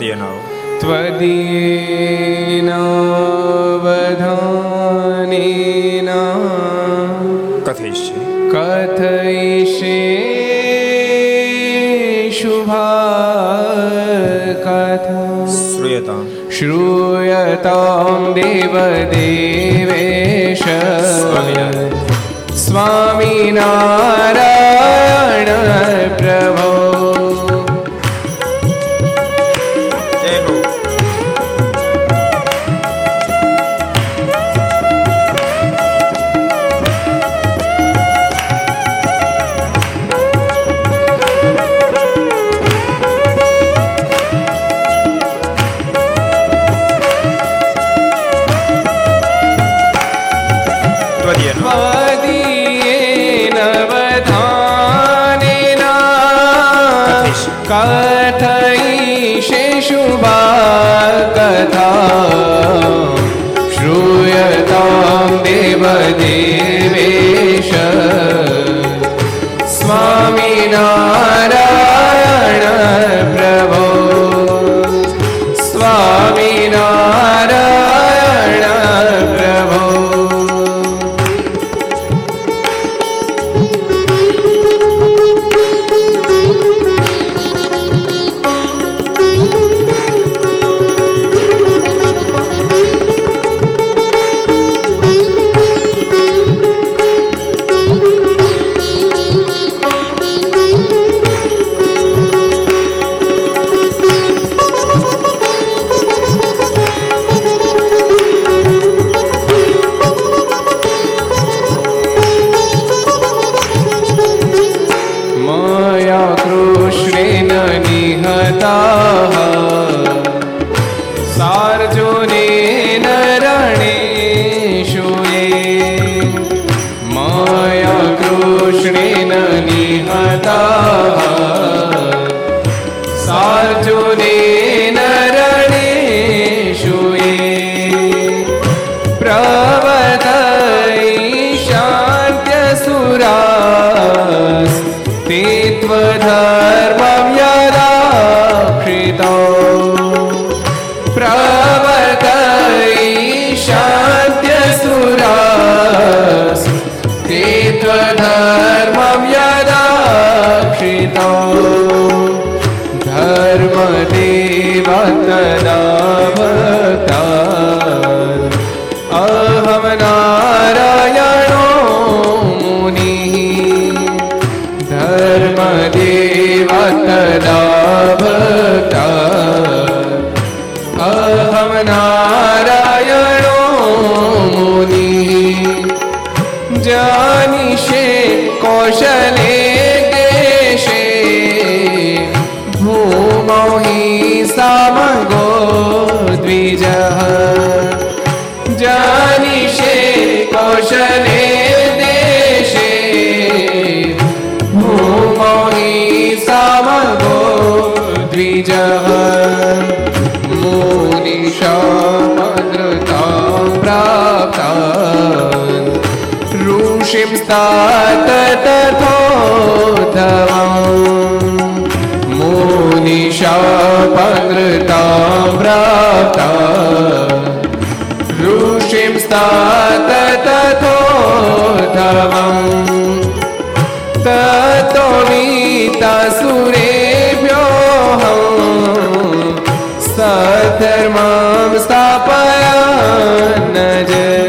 ત્વદીયનો ત્વદીનો બધાનીના કથયિષ્ય કથયિષ્ય શુભા કથા શ્રૂયતા શ્રૂયતામ દેવદેવેશ સ્વામિનારાયણ સ્વામિનારાયણ ऋषिं स्तात तथोधवम् मुनिशापनृतां प्राप्ता ऋषिं स्तात तथोधवम् ततो वीतासुरेभ्योऽहम् सधर्मां स्थापयान् ज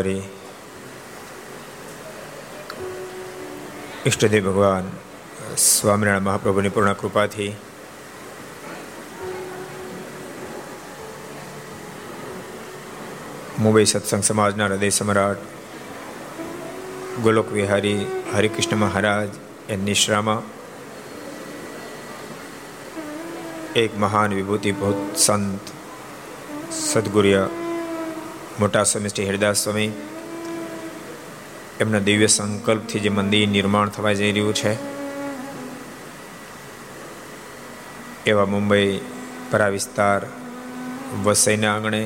સર્વાવતારી ઈષ્ટદેવ ભગવાન સ્વામિનારાયણ મહાપ્રભુની પૂર્ણ કૃપાથી મુંબઈ સત્સંગ સમાજના હૃદય સમ્રાટ ગોલોક વિહારી હરિકૃષ્ણ મહારાજ એ નિશ્રામાં એક મહાન વિભૂતિ ભૂત સંત સદગુર્ય મોટા સ્વામી શ્રી હરિદાસ સ્વામી, એમના દિવ્ય સંકલ્પથી જે મંદિર નિર્માણ થવા જઈ રહ્યું છે, એવા મુંબઈ પરા વિસ્તાર, વસઈના આંગણે,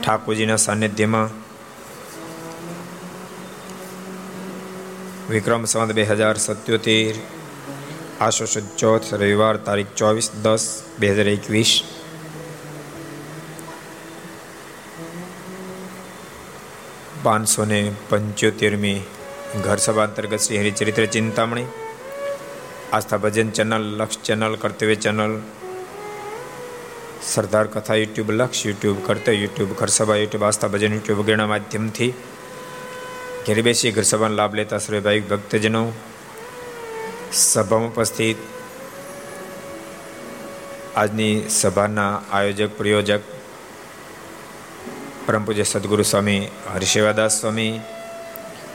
ઠાકોરજીના સાનિધ્યમાં, વિક્રમ સંવત બે હજાર સત્યોતેર, આશો ચોથ રવિવાર તારીખ ચોવીસ દસ બે હજાર એકવીસ પાંચસો ને પંચોતેરમી ઘર સભા અંતર્ગત Shri Haricharitra Chintamani, Aastha Bhajan channel, Laksh channel, Kartavya channel, Sardar Katha YouTube, Laksh YouTube, કર્તવ્ય યુટ્યુબ, ઘર યુટ્યુબ, આસ્થા ભજન યુટ્યુબ વગેરેના માધ્યમથી ઘેર બેસી ઘર લાભ લેતા ભાઈ ભક્તજનો સભામાં ઉપસ્થિત. આજની સભાના આયોજક, પ્રયોજક પરમ પૂજ્ય સદગુરુ સ્વામી, હરિશેવાદાસ સ્વામી,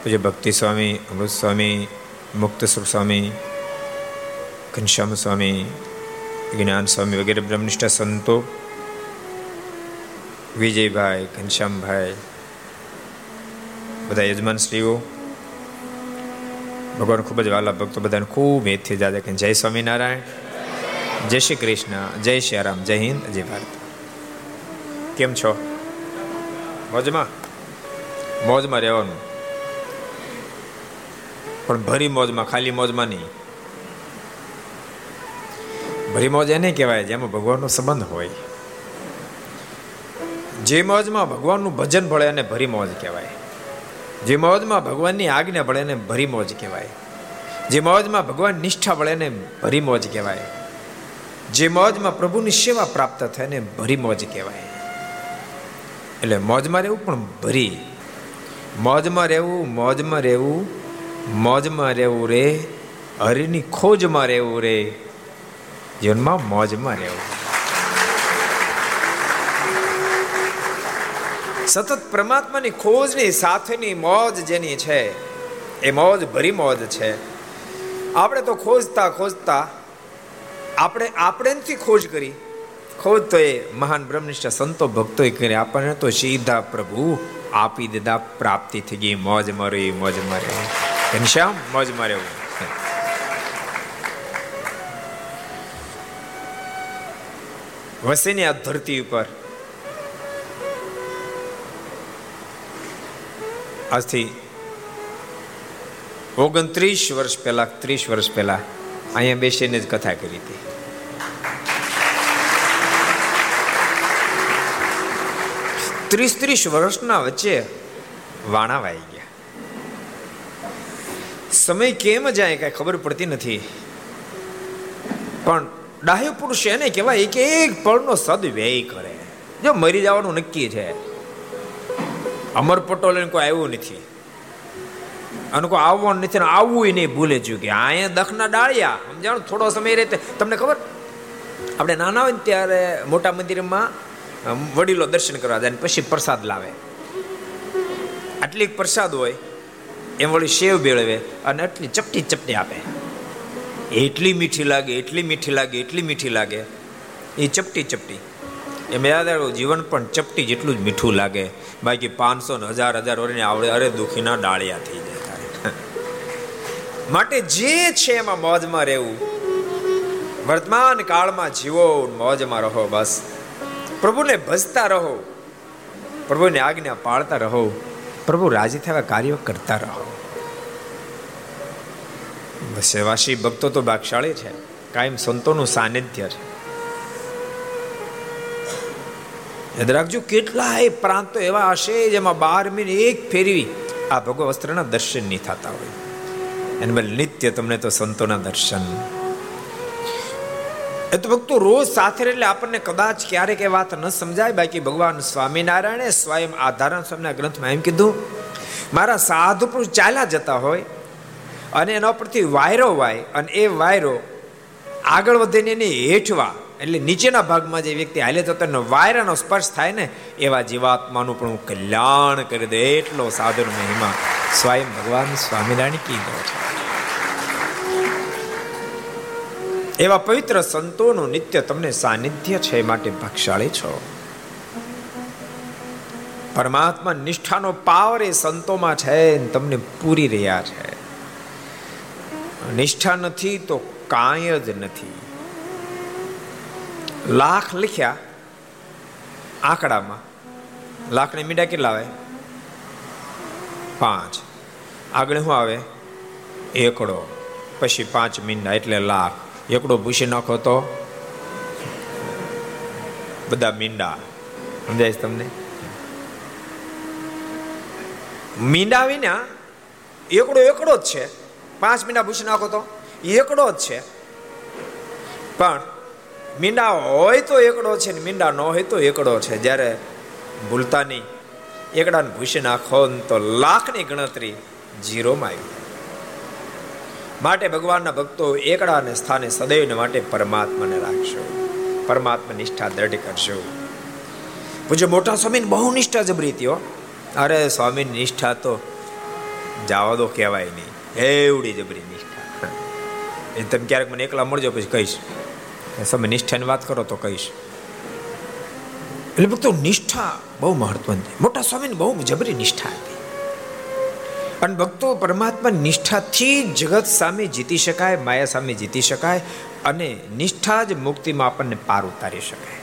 પૂજ્ય ભક્તિ સ્વામી, અમૃત સ્વામી, મુક્ત સ્વામી, ઘનશ્યામ સ્વામી, જ્ઞાન સ્વામી વગેરે બ્રહ્મનિષ્ઠ સંતો, વિજયભાઈ, ઘનશ્યામભાઈ, બધા યજમાનશ્રીઓ ભગવાન ખૂબ જ વાલા ભક્તો બધાને ખૂબ હેતથી જાદે કે જય સ્વામિનારાયણ, જય શ્રી કૃષ્ણ, જય શ્રી રામ, જય હિન્દ, જય ભારત. કેમ છો? મોજમાં? મોજમાં રહેવાનું. પણ ભરી મોજમાં, ખાલી મોજમાં નહીં. ભરી મોજ એને કહેવાય જેમાં ભગવાનનો સંબંધ હોય. જે મોજમાં ભગવાનનું ભજન ભળે એને ભરી મોજ કહેવાય. જે મોજમાં ભગવાનની આજ્ઞા ભળે એને ભરી મોજ કહેવાય. જે મોજમાં ભગવાન નિષ્ઠા ભળે એને ભરી મોજ કહેવાય. જે મોજમાં પ્રભુની સેવા પ્રાપ્ત થાય એને ભરી મોજ કહેવાય. એટલે મોજમાં રહેવું પણ ભરી. મોજમાં રહેવું મોજમાં રહેવું મોજમાં રહેવું રે, હરિની ખોજમાં રહેવું રે. જીવનમાં મોજમાં રહેવું. સતત પરમાત્માની ખોજની સાથેની મોજ જેની છે, એ મોજ ભરી મોજ છે. આપણે તો ખોજતા ખોજતા આપણે આપણેથી ખોજ કરી ખોજ તો એ મહાન બ્રહ્મનિષ્ઠ સંતો ભક્તોએ કરી, આપણને તો સીધા પ્રભુ આપી દીધા, પ્રાપ્તિ થઈ ગઈ, મોજ મરી, મોજ મરે. ઘનશ્યામ મોજ મરે વસીને આ ધરતી ઉપર આજથી ઓગણત્રીસ વર્ષ પહેલા, ત્રીસ વર્ષ પહેલા અહીંયા બેસીને જ કથા કરી હતી. ત્રીસ ત્રીસ વર્ષના વચ્ચે વાણા વાઈ ગયા. સમય કેમ જાય કઈ ખબર પડતી નથી. પણ ડાહ્ય પુરુષ એને કહેવાય કે એક પળનો સદવ્યય કરે. જો મરી જવાનું નક્કી છે. અમર પટોલ કોઈ આવ્યું નથી. અને કોઈ આવવાનું નથી ને આવવું નહીં ભૂલે છું કે અહીંયા દખના ડાળિયા, સમજાણું? થોડો સમય રહે તમને ખબર? આપણે નાના હોય ને ત્યારે મોટા મંદિરમાં વડીલો દર્શન કરવા જાય પછી પ્રસાદ લાવે. આટલી પ્રસાદ હોય, એમ વળી શેવ બેળવે અને આટલી ચપટી ચપટી આપે. એટલી મીઠી લાગે, એટલી મીઠી લાગે, એટલી મીઠી લાગે. એ ચપટી ચપટી. એમ યાદ આવ્યું, જીવન પણ ચપટી જેટલું જ મીઠું લાગે. બાકી પાંચસો ને હજાર હજાર વર્ષને આવડે, અરે દુખીના ડાળિયા થઈ જાય માટે જે છે એમાં મોજમાં રહેવું. વર્તમાન કાળમાં જીવો મોજમાં રહો બસ. પ્રભુને ભજતા રહો. પ્રભુની આજ્ઞા પાળતા રહો. પ્રભુ રાજી થવા કાર્યો કરતા રહો. સેવાસી ભક્તો તો ભાગશાળી છે. કાયમ સંતોનું સાનિધ્ય છે. યાદ રાખજો, કેટલાય પ્રાંતો એવા હશે જેમાં બાર મહિને એક ફેરવી આ ભગવ વસ્ત્રના દર્શન નહીં થતા હોય. એને નિત્ય તમને તો સંતોના દર્શન એ તો ભક્તો, રોજ સાથે એટલે આપણને કદાચ ક્યારેક એ વાત ન સમજાય. બાકી ભગવાન સ્વામિનારાયણે સ્વયં આધારણ સ્વામીના ગ્રંથમાં એમ કીધું, મારા સાધુ પુરુષ ચાલ્યા જતા હોય અને એના પરથી વાયરો વાય અને એ વાયરો આગળ વધીને એને હેઠવા. એટલે નીચેના ભાગમાં જે વ્યક્તિ હાલે તો તેનો વાયરાનો સ્પર્શ થાય ને, એવા જીવાત્માનું પણ હું કલ્યાણ કરી દે એટલો સાધુનો મહિમા સ્વયં ભગવાન સ્વામિનારાયણ કીધો છે. એવા પવિત્ર સંતોનું નિત્ય તમને સાનિધ્ય છે માટે ભાગશાળી છો. પરમાત્મા નિષ્ઠાનો પાવર એ સંતોમાં છે તમને પૂરી રહ્યા છે. નિષ્ઠા નથી તો કાંઈ જ નથી. લાખ લખ્યા આંકડામાં. લાખને મીડા કેટલા આવે? પાંચ. આગળ શું આવે? એકડો. પછી પાંચ મીંડા એટલે લાખ. એકડો ભૂસી નાખો તો બધા મીંડા. સમજાય તમને? મીંડા વિના એકડો એકડો જ છે. પાંચ મીંડા ભૂસી નાખો તો એકડો જ છે. પણ મીંડા હોય તો એકડો છે ને મીંડા ન હોય તો એકડો છે. જ્યારે ભૂલતા નહીં. એકડાને ભૂસી નાખો ને તો લાખની ગણતરી જીરોમાં આવી. માટે ભગવાનના ભક્તો એકડાને સ્થાને સદૈવને માટે પરમાત્માને રાખશો. પરમાત્મા નિષ્ઠા દ્રઢ કરશો. પૂછો મોટા સ્વામીને બહુ નિષ્ઠા જબરી હતી અરે સ્વામીની નિષ્ઠા તો જાવા દો કહેવાય નહીં. એવડી જબરી નિષ્ઠા. એ તમે ક્યારેક મને એકલા મળજો પછી કહીશ. સમય નિષ્ઠાની વાત કરો તો કહીશ. એટલે ભક્તો નિષ્ઠા બહુ મહત્વની મોટા સ્વામીની બહુ જબરી નિષ્ઠા હતી અને ભક્તો પરમાત્મા નિષ્ઠાથી જગત સામે જીતી શકાય, માયા સામે જીતી શકાય અને નિષ્ઠા જ મુક્તિમાં આપણને પાર ઉતારી શકાય.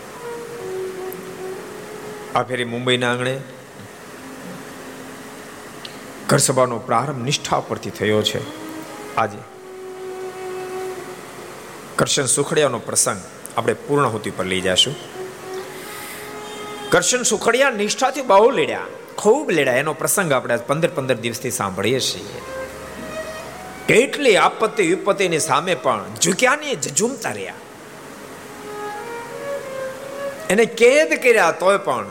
આ ફેરી મુંબઈના આંગણે ઘરસભાનો પ્રારંભ નિષ્ઠા પરથી થયો છે. આજે કરશન સુખડિયાનો પ્રસંગ આપણે પૂર્ણહુતિ પર લઈ જશું. કરશન સુખડિયા નિષ્ઠાથી બહુ લેડ્યા. ખૂબ લેડા એનો પ્રસંગ આપણે પંદર પંદર દિવસથી સાંભળીએ છીએ. કેટલી આપત્તિ વિપત્તિની સામે પણ ઝૂક્યા ને રહ્યા. એને કેદ કર્યા તોય પણ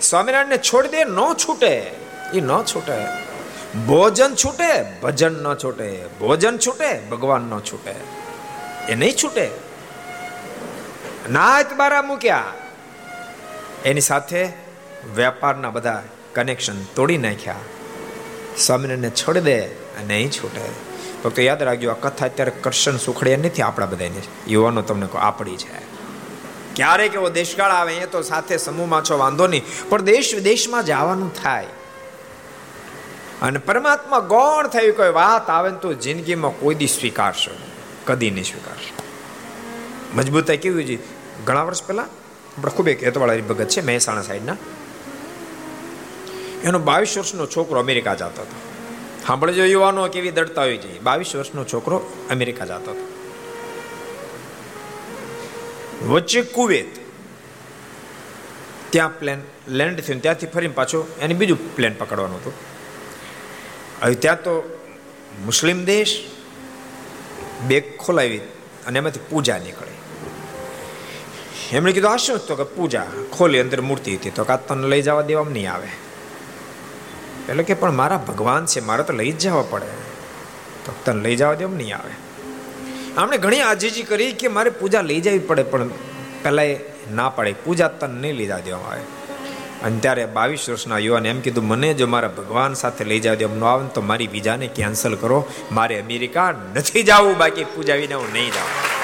સ્વામિનારાયણને છોડી દે, ન છૂટે. એ ન છૂટે. ભોજન છૂટે, ભજન ન છૂટે. ભોજન છૂટે, ભગવાન ન છૂટે. એ નહીં છૂટે. નાત બારા મૂક્યા. એની સાથે વેપારના બધા કનેક્શન તોડી નાખ્યા. સ્વામિનારાયણને છોડી દે અને નહીં છૂટે. ફક્ત યાદ રાખજો, આ કથા અત્યારે કરશન સુખડિયા નથી આપણા બધાને. યુવાનો તમને આપણી છે. ક્યારેક એવો દેશકાળ આવે, એ તો સાથે સમૂહમાં છો, વાંધો નહીં. પણ દેશ વિદેશમાં જવાનું થાય. અને પરમાત્મા ગૌણ થઈ કોઈ વાત આવે ને તો જિંદગીમાં કોઈ દી સ્વીકારશો કદી નહીં સ્વીકારશો. મજબૂતાઈ કેવી છે ઘણા વર્ષ પહેલાં, આપણે ખૂબ એક હેતવાળા ભગત છે, મહેસાણા સાઈડના. એનો બાવીસ વર્ષનો છોકરો અમેરિકા જતો હતો. સાંભળજો, યુવાનો કેવી દડતા હોય છે. બાવીસ વર્ષનો છોકરો અમેરિકા જતો હતો. વચ્ચે કુવેત. ત્યાં પ્લેન લેન્ડ થયું ત્યાંથી ફરીને પાછો એને બીજું પ્લેન પકડવાનું હતું. હવે ત્યાં તો મુસ્લિમ દેશ, બેગ ખોલાવી અને એમાંથી પૂજા નીકળે. એમણે કીધું આ શું તો કે પૂજા ખોલી, અંદર મૂર્તિ હતી. તો કાં તને લઈ જવા દેવામાં નહીં આવે. એટલે કે પણ મારા ભગવાન છે, મારે તો લઈ જ જવા પડે. તો તને લઈ જવા દેમ નહીં આવે. આમણે ઘણી આજીજી કરી કે મારે પૂજા લઈ જવી પડે, પણ પહેલાં એ ના પડે. પૂજા તન નહીં લઈ જવા દેવામાં આવે. અને ત્યારે બાવીસ વર્ષના યુવાને એમ કીધું, મને જો મારા ભગવાન સાથે લઈ જવા દેવા ન આવે તો મારી વિઝાને કેન્સલ કરો. મારે અમેરિકા નથી જવું, બાકી પૂજા વિના હું નહીં જાઉં.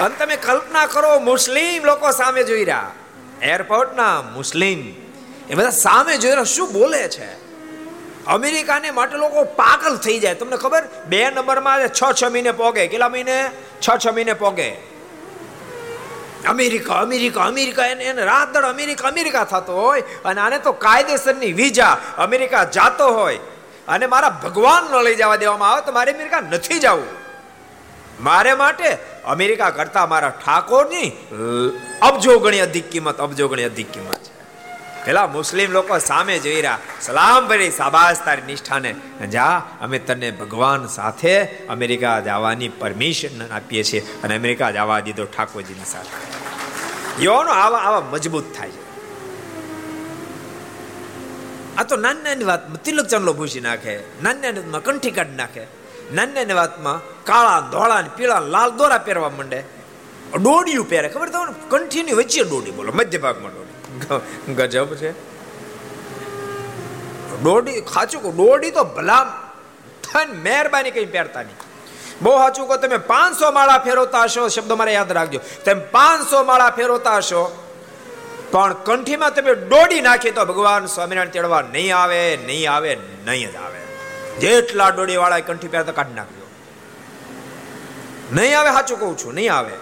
અને તમે કલ્પના કરો, મુસ્લિમ લોકો સામે જોઈ રહ્યા. એરપોર્ટના મુસ્લિમ એ બધા સામે જોઈને શું બોલે છે? અમેરિકાને માટે લોકો પાગલ થઈ જાય. તમને ખબર? બે નંબરમાં છ છ મહિને પોગે. કેટલા મહિને? છ છ મહિને પોગે. અમેરિકા અમેરિકા અમેરિકા, એને એને રાત દળ અમેરિકા અમેરિકા થતો હોય અને આને તો કાયદેસરની વિઝા અમેરિકા જાતો હોય. અને મારા ભગવાન ન લઈ જવા દેવામાં આવે તો મારે અમેરિકા નથી જવું. મારે માટે અમેરિકા કરતા મારા ઠાકોરની અબજો ગણી અધિક કિંમત, અબજો ગણી અધિક કિંમત છે. પેલા મુસ્લિમ લોકો સામે જોઈ રહ્યા સલામ ભરી સાબાસ તારી નિષ્ઠાને. જા, અમે તને ભગવાન સાથે અમેરિકા જવાની પરમિશન આપીએ છીએ. અને અમેરિકા જવા દીધો ઠાકોરજીની સાથે. યોનો આવા આવા મજબૂત થાય છે. આ તો નાની નાની વાત તિલક ચાંદલો ભૂસી નાખે, નાની નાની વાતમાં કંઠી કાઢી નાખે, નાની નાની વાતમાં કાળા, ધોળા પીળા લાલ દોરા પહેરવા માંડે. ડોડિયું પહેરે. ખબર તમને? કંઠીની વચ્ચે ડોડી બોલો, મધ્ય ભાગમાં ગજબ છે. દોડી ખાચું દોડી તો ભલા થઈને મહેરબાની કઈ પહેરતા નહીં. બહુ સાચું કહો, તમે પાંચસો માળા ફેરવતા હશો, શબ્દ મારે યાદ રાખજો. તમે પાંચસો માળા ફેરવતા હશો, પણ કંઠીમાં તમે દોડી નાખી તો ભગવાન સ્વામિનારાયણ તેડવા નહીં આવે નહીં આવે, નહીં જ આવે. જેટલા ડોડી વાળા કંઠી પહેરતા કાઢી નાખજો નહીં આવે, સાચું કહું છું, નહીં આવે.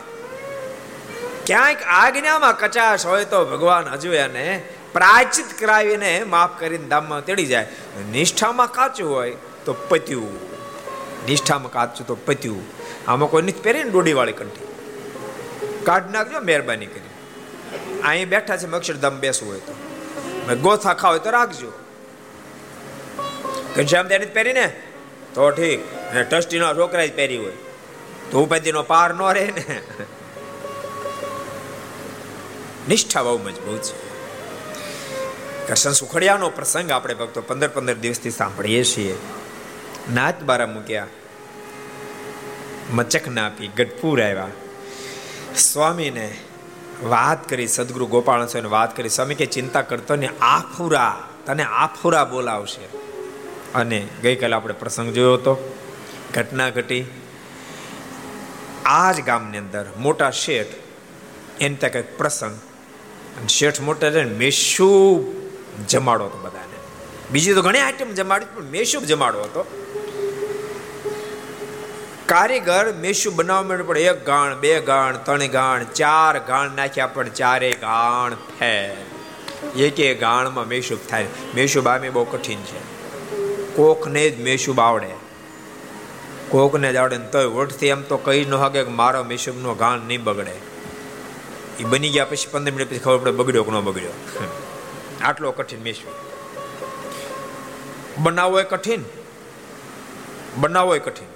ક્યાંક આજ્ઞામાં કચાશ હોય તો ભગવાન હજુ એને પ્રાચિત કરાવીને માફ કરીને ધામમાં તેડી જાય. નિષ્ઠામાં કાચું હોય તો પત્યું. નિષ્ઠામાં કાચું તો પત્યું. આમાં કોઈ નથી પહેરીને ને વાળી કંઠી. કાઢ નાખજો, મહેરબાની કરી. અહીં બેઠા છે અક્ષરધામ બેસવું હોય તો. ગોથા ખાવ તો રાખજો. ઘનશ્યામ પહેરી પહેરીને? તો ઠીક. અને ટ્રસ્ટીનો છોકરા જ પહેરી હોય. તો ઉપાધિનો પાર ન રહે ને. નિષ્ઠા બહુ મજબૂત છે. કરશન સુખડિયાનો પ્રસંગ આપણે ભક્તો પંદર પંદર દિવસથી સાંભળીએ છીએ. નાત બારા મૂક્યા. મચક ના આપી ગઢપુર આવ્યા. સ્વામીને વાત કરી સદગુરુ ગોપાલ સ્વામીને વાત કરી, સ્વામી કે ચિંતા કરતો ને આફુરા, તને આફુરા બોલાવશે. અને ગઈકાલે આપણે પ્રસંગ જોયો હતો. ઘટના ઘટી. આ જ ગામની અંદર મોટા શેઠ એને ત્યાં કંઈક પ્રસંગ શેઠ મોટા છે ને મેશુબ જમાડો હતો બધાને. બીજી તો ઘણી આઈટમ જમાડી, પણ મેશુબ જમાડો હતો. કારીગર મેશુ બનાવવા માટે પણ એક ગાણ, બે ગાણ, ત્રણ ગાણ, ચાર ગાણ નાખ્યા, પણ ચારે ગાણ ફેર એક ગાણમાં મેશુબ થાય. મેશુબ આમે બહુ કઠિન છે. કોકને જ મેશુબ આવડે. કોકને જાવડે ને તોય ઓઠથી એમ તો કહી ન હકે કે મારો મેશુબનો ગાણ નહીં બગડે. એ બની ગયા પછી પંદર મિનિટ પછી ખબર પડે બગડ્યો કે ન બગડ્યો. આટલો કઠિન મિશું બનાવવો એ કઠિન. બનાવવો એ કઠિન.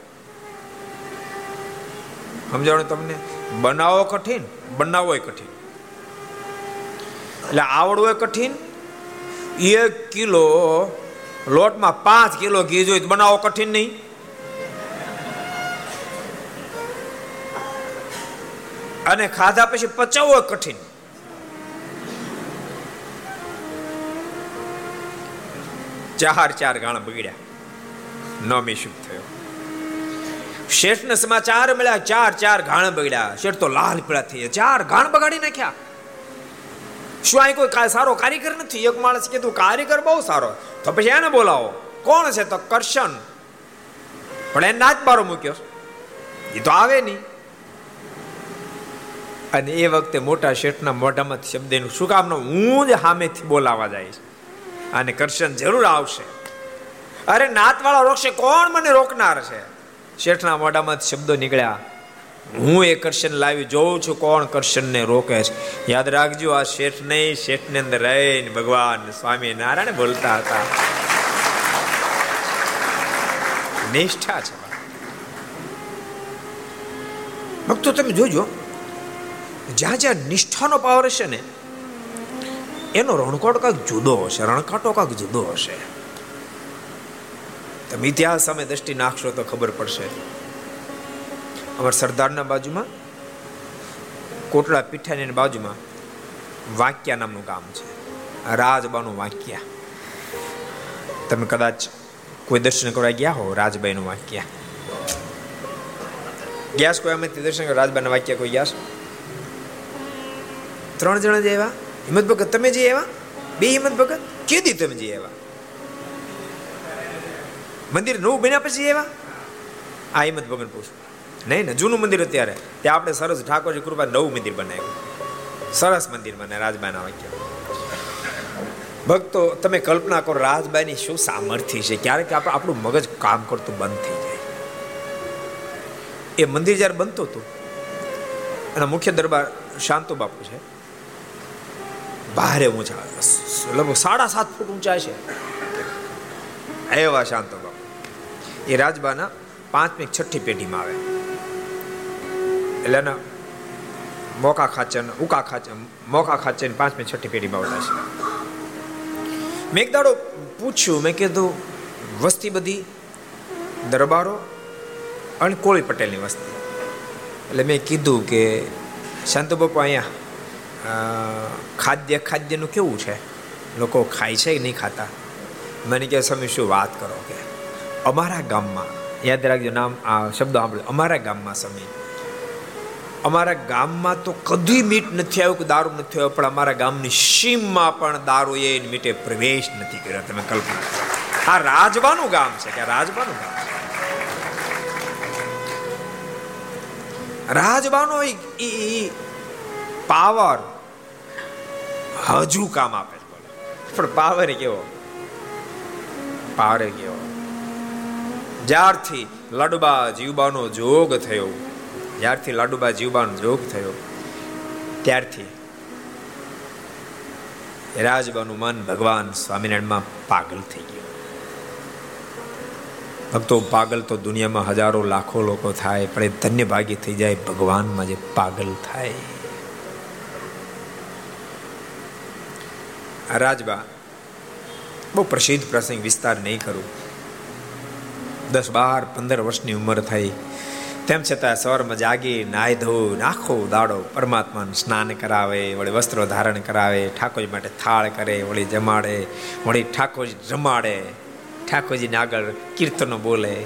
સમજાવો તમને? બનાવો કઠિન બનાવવો એ કઠિન. એટલે આવડવું એ કઠિન. એક કિલો લોટમાં પાંચ કિલો ઘી જોઈએ તો બનાવો કઠિન નહીં. અને ખાધા પછી પચાવવો કઠિન. ચાર ચાર ગાણા બગડ્યા. ન મિશુક થયો. શેઠને સમાચાર મળ્યા, ચાર ચાર ઘાણ બગડ્યા. શેઠ તો લાલ પીળા થઈ ચાર ઘાણ બગાડી નાખ્યા. શું અહીં કોઈ સારો કારીગર નથી? એક માણસ કીધું કારીગર બહુ સારો. તો પછી એને બોલાવો. કોણ છે? તો કરશન. પણ એને નાચ બારો મૂક્યો. એ તો આવે નહીં. અને એ વખતે મોટા શેઠના મોઢામાં શબ્દ શું કામનો? હું જ સામેથી બોલાવા જાય છે અને કરશન જરૂર આવશે. અરે નાતવાળા રોકશે કોણ મને રોકનાર છે? શેઠના મોઢામાં શબ્દો નીકળ્યા. હું એ કરશન લાવી જોઉં છું, કોણ કરશનને રોકે છે? યાદ રાખજો, આ શેઠ નહીં, શેઠની અંદર રહીને ભગવાન સ્વામી નારાયણ બોલતા હતા. નિષ્ઠા છે. ભક્તો, તમે જોજો. જ્યાં જ્યાં નિષ્ઠાનો પાવર હશે ને, એનો રણકોટ કાંક જુદો હશે, રણકાટો કાંક જુદો હશે. તમે ઇતિહાસ સામે દ્રષ્ટિ નાખશો તો ખબર પડશે. અમારા સરદારના બાજુમાં, કોટડા પીઠાની બાજુમાં વાક્યા નામનું ગામ છે. રાજબાનું વાક્યા. તમે કદાચ કોઈ દર્શન કરવા ગયા હો, રાજબાઈનું વાક્યા? ગયા કોઈ અમે? દર્શન કરવા? રાજબાના વાક્યા કોઈ ગયા ત્રણ જણા જે એવા? હિંમત ભગત, તમે જે એવા? બે હિંમત ભગત, કેદી તમે જે એવા? મંદિર નવું બન્યા પછી એવા? આ હિંમત ભગત પૂછું. નહીં ને જૂનું મંદિર અત્યારે. ત્યાં આપણે સરસ ઠાકોરજી કૃપા નવું મંદિર બનાવ્યું. સરસ મંદિર બને, રાજબાના વાક્ય. ભક્તો, તમે કલ્પના કરો રાજબાઈની શું સામર્થ્ય છે? ક્યારેક આપણે આપણું મગજ કામ કરતું બંધ થઈ જાય. એ મંદિર જ્યારે બનતું હતું, એના મુખ્ય દરબાર શાંતુ બાપુ છે. ભારે ઊંચા લગભગ સાડા સાત ફૂટ ઊંચા છે. એવા શાંત એ રાજબાના પાંચમી છઠ્ઠી પેઢીમાં આવે. એટલે એના મોકા ખાચર, ઉકા ખાચર, મોકા ખાચર પાંચમી છઠ્ઠી પેઢીમાં આવતા છે. મેં એક દાડો પૂછ્યું, મેં કીધું, વસ્તી બધી દરબારો અને કોળી પટેલની વસ્તી. એટલે મેં કીધું કે, શાંતુ અહીંયા ખાદ્ય, ખાદ્યનું કેવું છે? લોકો ખાય છે કે નહીં ખાતા? મને કહે તમે શું વાત કરો કે? અમારા ગામમાં, યાદ રાખજો નામ આ શબ્દ સાંભળ્યો અમારા ગામમાં સમય અમારા ગામમાં તો કદી મીટ નથી આવ્યું કે દારૂ નથી આવ્યો, પણ અમારા ગામની સીમમાં પણ દારૂ એ મીટે પ્રવેશ નથી કર્યો. તમે કલ્પના આ રાજવાનું ગામ છે કે રાજવાનું ગામ રાજબાનો પાવર હજુ કામ આપે પણ પાવર કેવો? પાવર કેવો? જ્યારથી લડબા જીવબાનો જોગ થયો, જ્યારથી લાડુબા જીવબાનો જોગ થયો, ત્યારથી રાજબાનું મન ભગવાન સ્વામિનારાયણમાં પાગલ થઈ ગયું. ભક્તો, પાગલ તો દુનિયામાં હજારો લાખો લોકો થાય, પણ એ ધન્ય ભાગી થઈ જાય, ભગવાનમાં જે પાગલ થાય. રાજબા બહુ પ્રસિદ્ધ પ્રસંગ વિસ્તાર નહીં કરું. દસ બાર, પંદર વર્ષની ઉંમર થઈ. તેમ છતાં સવારમાં જાગી નાય ધોઈ આખો દાડો, પરમાત્માનું સ્નાન કરાવે, વળી વસ્ત્રો ધારણ કરાવે, ઠાકોરજી માટે થાળ કરે, વળી જમાડે, વળી ઠાકોરજી જમાડે, ઠાકોરજીને આગળ કીર્તનો બોલે.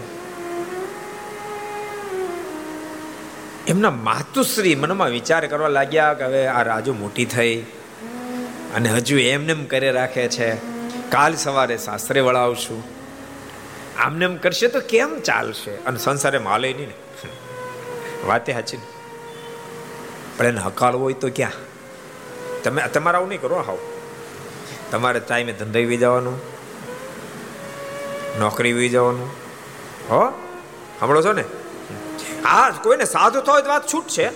એમના માતુશ્રી મનમાં વિચાર કરવા લાગ્યા કે હવે આ રાજુ મોટી થઈ. અને હજુ એમને એમ કરે રાખે છે. કાલ સવારે સાસરે વળાવશું આમને એમ કરશે તો કેમ ચાલશે? અને સંસારે માલે નહીં ને. વાતે સાચી ને. પણ એને હકાલવો હોય તો ક્યાં? તમે તમારે આવું નહીં કરો હાવ. તમારે ટાઈમે ધંધે વી જવાનું. નોકરી વી જવાનું. હો? સાંભળો છો ને? હા, કોઈને સાધુ થયો તો વાત છૂટ છે.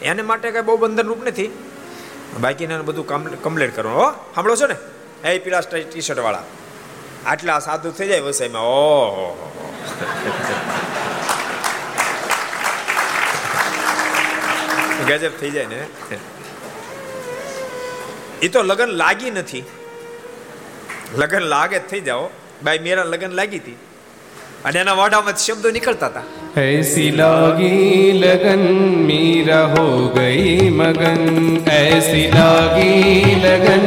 એને માટે કઈ બહુ બંધન રૂપ નથી. બાકીને બધું કમ્પ્લીટ કરવાનું. હો, સાંભળો છો ને? એ પીળા ટી શર્ટ વાળા આટલા સાધુ થઈ જાય વસાઈમાં. ઓહો ગજબ થઈ જાય ને. એ તો લગન લાગી નથી. લગન લાગે થઈ જાઓ. બાઈ મેરા લગન લાગી હતી. અને એના વાડામાં શબ્દો નીકળતા હતા. ऐसी लागी लगन मीरा हो गई मगन ऐसी लागी लगन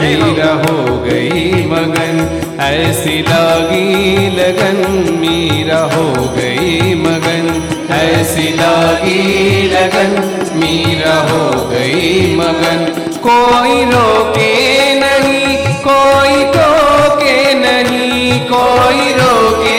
मीरा हो गई मगन ऐसी लागी लगन मीरा हो गई मगन ऐसी लागी लगन मीरा हो गई मगन कोई रोके नहीं कोई टोके नहीं कोई रोके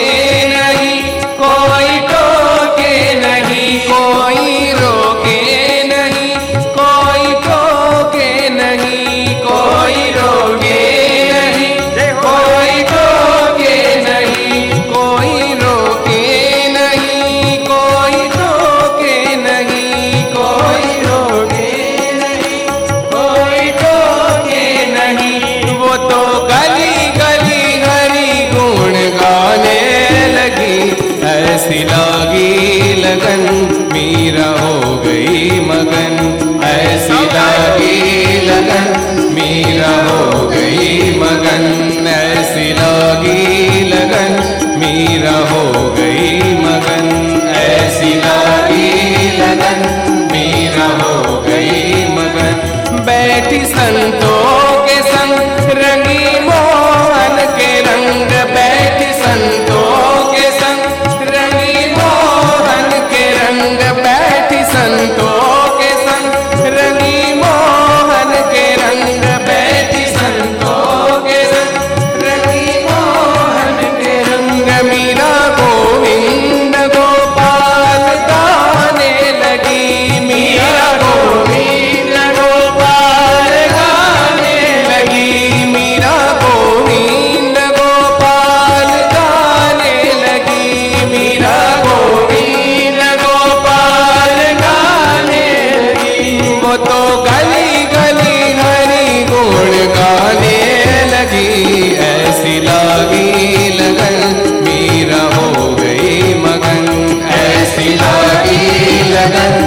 ಜಗದ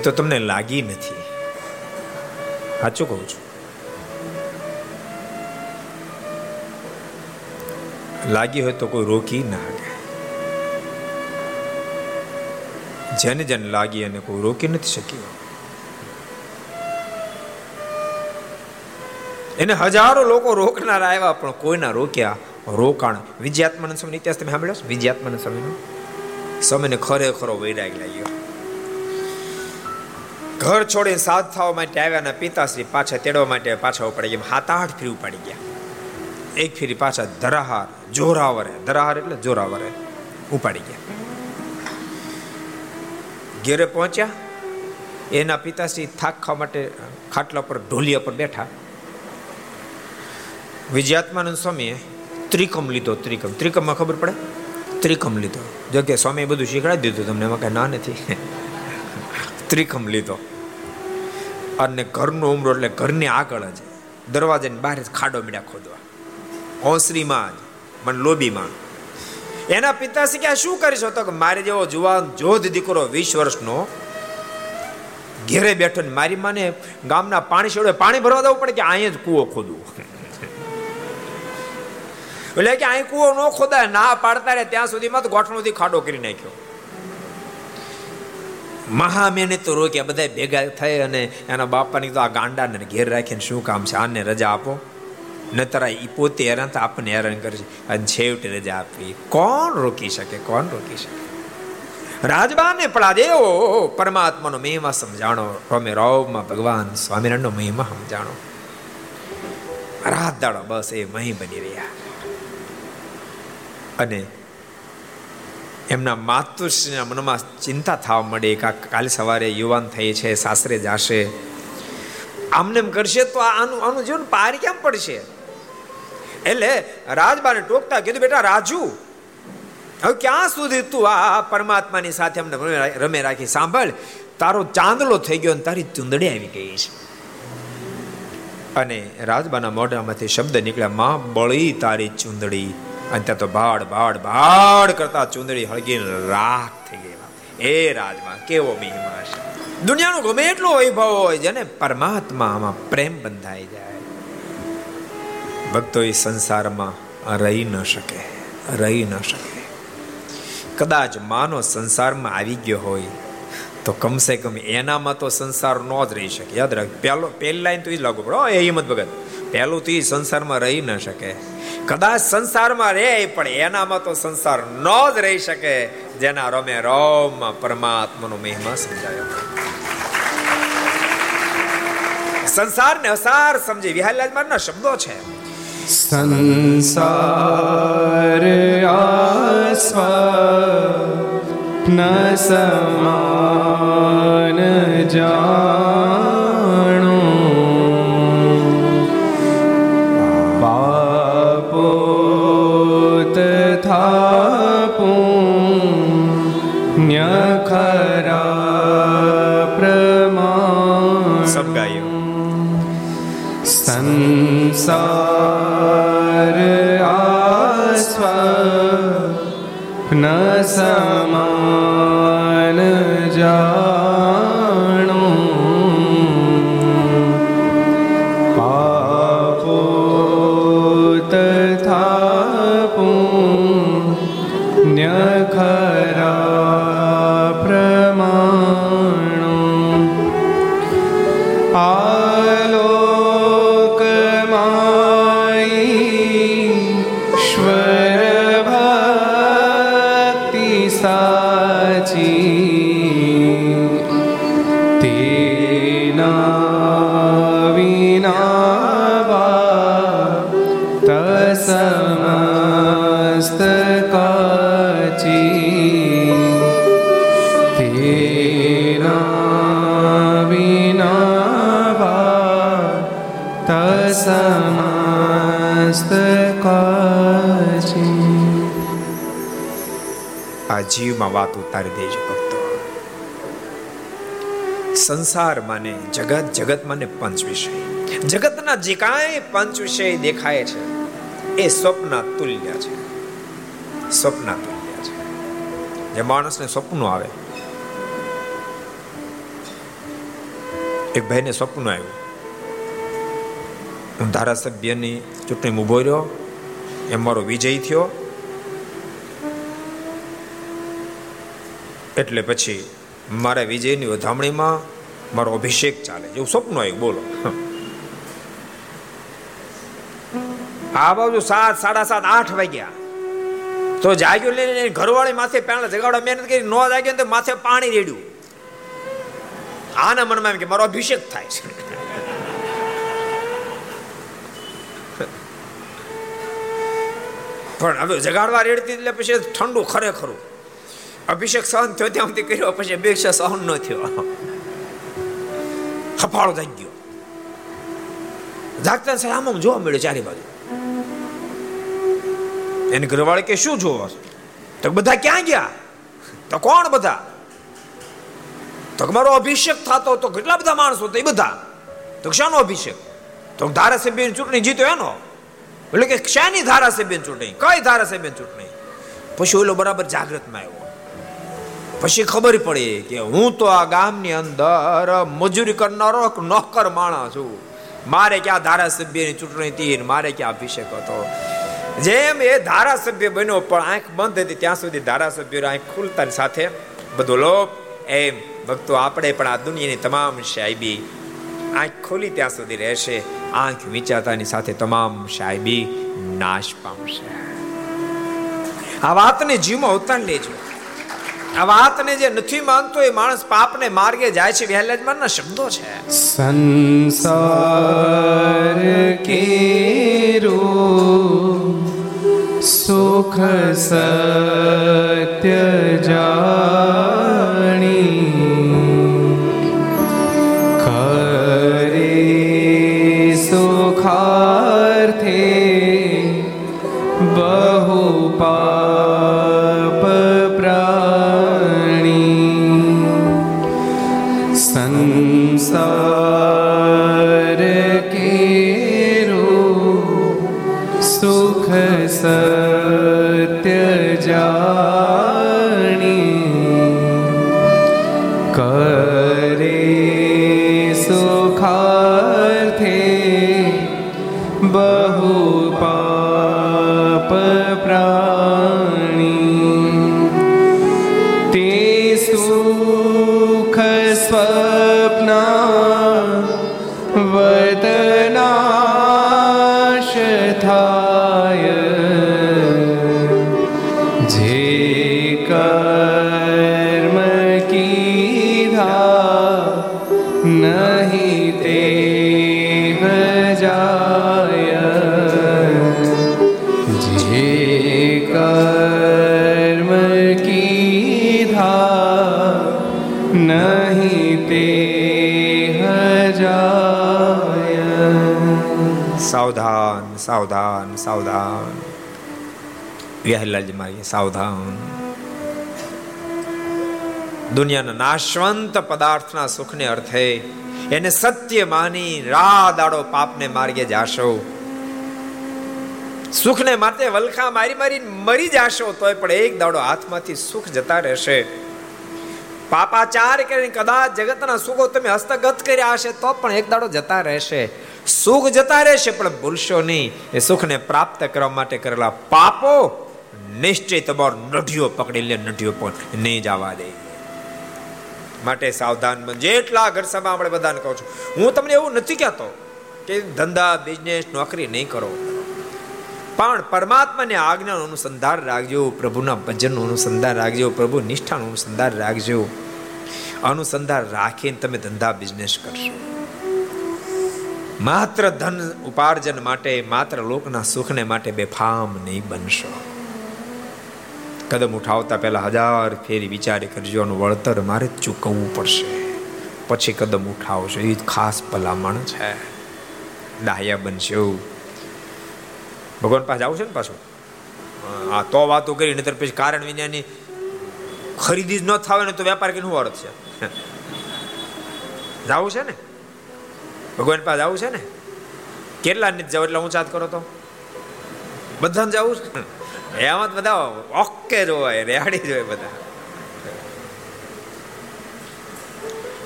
એ તો તમને લાગી નથી. સાચું કહું છું. લાગી હોય તો કોઈ રોકી ના શકે. જેને જેને લાગી અને કોઈ રોકી નથી શક્યું. એને હજારો લોકો રોકનાર આવ્યા, પણ કોઈના રોક્યા રોકાણ. વિજયાત્માનંદ સ્વામી ઇતિહાસ તમે સાંભળ્યો વિજયાત્માનંદ સ્વામીનો? સ્વામીને ખરેખરો વૈરાગ લાગ્યો. ઘર છોડીને સાધ થવા માટે આવ્યા અને પિતાશ્રી પાછા તેડવા માટે પાછા ઉપાડી ગયા. હાથ આઠ ફેરી ઉપાડી ગયા. એક ફેરી પાછા ધરાહાર, જોરાવરે. ધરાહાર એટલે જોરાવરે. ઉપાડી ગયા. ઘેરે પહોંચ્યા. એના પિતાશ્રી થાક ખાવા માટે ખાટલા પર ઢોલિયા પર બેઠા. વિજયાત્માનંદ સ્વામીએ ત્રિકમ લીધો, ત્રિકમ. ત્રિકમમાં ખબર પડે? ત્રિકમ લીધો. જો કે સ્વામીએ બધું શીખડાવી દીધું તમને, એમાં કાંઈ ના નથી. ત્રિકમ લીધો. અને ઘરનો ઉમરો એટલે ઘરની આગળ જ. દરવાજાની બહાર જ ખાડો મીડા ખોદવા. ઓસરીમાં જ, મને લોબીમાં એના પિતાશ્રી ક્યાં શું કરીશો? તો મારે જેવો જુવાન, જોધ દીકરો વીસ વર્ષનો ઘેરે બેઠો ને મારી માને ગામના પાણી છોડે પાણી ભરવા દેવું પડે કે અહીંયા જ કૂવો ખોદવું? એટલે કે અહીં કૂવો ન ખોદાય, ના પાડતા રહે ત્યાં સુધીમાં તો ગોઠણોથી ખાડો કરી નાખ્યો. મહામેને તો રોક્યા બધા ભેગા થઈ અને એના બાપાની તો આ ગાંડાને ઘેર રાખીને શું કામ છે? આને રજા આપો. નતર એ પોતે હેરાન તો આપણને હેરાન કરશે અને છેવટે રજા આપવી. કોણ રોકી શકે? કોણ રોકી શકે? રાજબાને પણ દેવો પરમાત્માનો મહિમા સમજાણો. રોમે રોમમાં ભગવાન સ્વામિનારાયણનો મહિમા સમજાણો. રાત દાડો બસ એ મહી બની રહ્યા. અને એમના માતુશ્રીના મનમાં ચિંતા થવા મળે કાલે સવારે યુવાન થઈ છે, સાસરે જાશે. આમને એમ કરશે તો આનું આનું જીવન પાર કેમ પડશે? એટલે રાજબાને ટોકતા કીધું, બેટા, રાજુ, હવે ક્યાં સુધી તું આ પરમાત્માની સાથે અમને રમે રાખી? સાંભળ, તારો ચાંદલો થઈ ગયો અને તારી ચુંદડી આવી ગઈ છે. અને રાજબાના મોઢામાંથી શબ્દ નીકળ્યા, માં, બળી તારી ચુંદડી. અને ત્યાં તો ભાડ ભાડ ભાડ કરતા ચુંદડી હળગીને રાખ થઈ ગઈ એ રાજમાં, કેવો મહિમા છે. દુનિયાનો ગમે એટલો વૈભવ હોય જેને પરમાત્મામાં પ્રેમ બંધાઈ જાય. ભક્તો એ સંસારમાં રહી ન શકે, રહી ન શકે. કદાચ માનો સંસારમાં આવી ગયો હોય, તો કમસે કમ એનામાં તો સંસાર નો જ રહી શકે. યાદ રાખ, પહેલો, પહેલી તો એ લાગુ પડો. એ હિંમત ભગત. પહેલું તો સંસારમાં રહી ન શકે. કદાચ સંસારમાં રહે પણ એનામાં તો સંસાર ન જ રહી શકે જેના રમે રોમમાં પરમાત્માનો મહિમા સમજાયો. સંસારને અસાર સમજી. વિહારલાલ શબ્દો છે. સંસાર આસ્વ ન સમાન જાણો પુણ્ય ખરા પ્રમાણ સબ ગાયો સંસાર આસ્વ ન સમાન જીવમાં વાત ઉતારી દેજો ભક્તો. સંસાર માને જગત જગત માને પંચ વિષય. જગતના જે કાંઈ પંચ વિષય દેખાય છે, એ સ્વપ્ન તુલ્ય છે. સ્વપ્ન તુલ્ય છે. જે માણસને સ્વપ્ન આવે, એક ભાઈને સ્વપ્ન આવ્યું. હું ધારાસભ્યની ચૂંટણી ઊભો રહ્યો, એમ મારો વિજય થયો. એટલે પછી મારા વિજયની વધામણીમાં મારો અભિષેક ચાલે એવું સ્વપ્ન આવ્યું બોલો. આ બાજુ સાત, સાડા સાત, આઠ વાગ્યા. તો જાગ્યું લઈને ઘરવાળી માથે પેલા જગાડવા મહેનત કરી, ન જાગ્યો તો માથે પાણી રેડ્યું. આના મનમાં એમ કે મારો અભિષેક થાય છે. પણ હવે જગાડવા રેડતી એટલે પછી ઠંડુ ખરેખરું. અભિષેક સહન થયો ત્યાં સુધી કર્યો, પછી અભિષેક સહન ન થયો. હફાળો થઈ ગયો. જાગતા સાહેબ આમ જોવા મળ્યો ચારે બાજુ. એને ઘરવાળે કે, શું જોવો તો બધા ક્યાં ગયા? તો કોણ બધા? તો મારો અભિષેક થતો તો કેટલા બધા માણસો તો એ બધા? તો શાનો અભિષેક? તો ધારાસભ્યની ચૂંટણી જીતો એનો. એટલે કે, શાની ધારાસભ્ય ચૂંટણી? કઈ ધારાસભ્ય ચૂંટણી? પછી ઓલો બરાબર જાગૃતમાં આવ્યો. પછી ખબર પડી કે હું તો આ ગામની અંદર મજૂરી કરનારો નોકર માણસ છું. મારે ક્યાં ધારાસભ્યની ચૂંટણી હતી મારે ક્યાં અભિષેક હતો. જેમ એ ધારાસભ્ય બન્યો, પણ આંખ બંધ હતી, ત્યાં સુધી ધારાસભ્ય આંખ ખુલતા સાથે બધો લોપ એમ ભક્તો, આપણે પણ આ દુનિયાની તમામ શાયબી આંખ ખોલી ત્યાં સુધી રહેશે. આંખ વિચારતાની સાથે તમામ શાયબી નાશ પામશે. આ વાતને જીવમાં ઉતાર લેજો. આ વાતને જે નથી માનતો એ માણસ પાપને માર્ગે જાય છે વહેલાજમાનના શબ્દો છે. સંસાર કેરો સુખ સત્ય જાણી ખરે સુખાર્થે બહુ પાપ સાવધાન સાવધાન. વ્યાહલાલજી મારી સાવધાન. દુનિયાના નાશવંત પદાર્થના સુખને અર્થે એને સત્ય માની રા દાડો પાપને માર્ગે જાશો. સુખને માટે વલખા મારી મારી મરી જાશો, તોય પણ એક દાડો હાથમાંથી સુખ જતા રહેશે. પાપાચાર કરીને કદાચ જગતના સુખો તમે હસ્તગત કર્યા હશે, તો પણ એક દાડો જતા રહેશે. સુખ જતા રહેશે, પણ ભૂલશો નહીં. એ સુખને પ્રાપ્ત કરવા માટે કરેલા પાપો નિશ્ચય તમારો નઢિયો પકડી લે, નઢિયો પણ નહીં જવા દે. માટે સાવધાન જેટલા ઘર સભા આપણે બધાને કહું છું, હું તમને એવું નથી કહેતો કે ધંધા બિઝનેસ નોકરી નહીં કરો. પણ પરમાત્માને આજ્ઞાનું અનુસંધાન રાખજો, પ્રભુના ભજનનું અનુસંધાન રાખજો, પ્રભુ નિષ્ઠાનું અનુસંધાન રાખજો. અનુસંધાન રાખીને તમે ધંધા બિઝનેસ કરશો. માત્ર ધન ઉપાર્જન માટે, માત્ર લોકના સુખને માટે બેફામ નહીં બનશો. કદમ ઉઠાવતા પહેલા હજાર ફેરી વિચારી કરજો અને વળતર મારે ચૂકવવું પડશે. પછી કદમ ઉઠાવશો, એ ખાસ ભલામણ છે. દાહ્યા બનશો. ભગવાન પાસે આવશે ને પાછું? આ તો વાતો કરી, નહીતર પછી કારણ વિનાની ખરીદી જ ન થાવે ને તો વેપાર કે અર્થ છે? જવું છે ને? ભગવાન પાસે જવું છે ને? કેટલા ને જાવ એટલે ઊંચાત કરો તો? બધાને જવું છે? એમાં બધા ઓકે જ હોય રેહાડી જ બધા.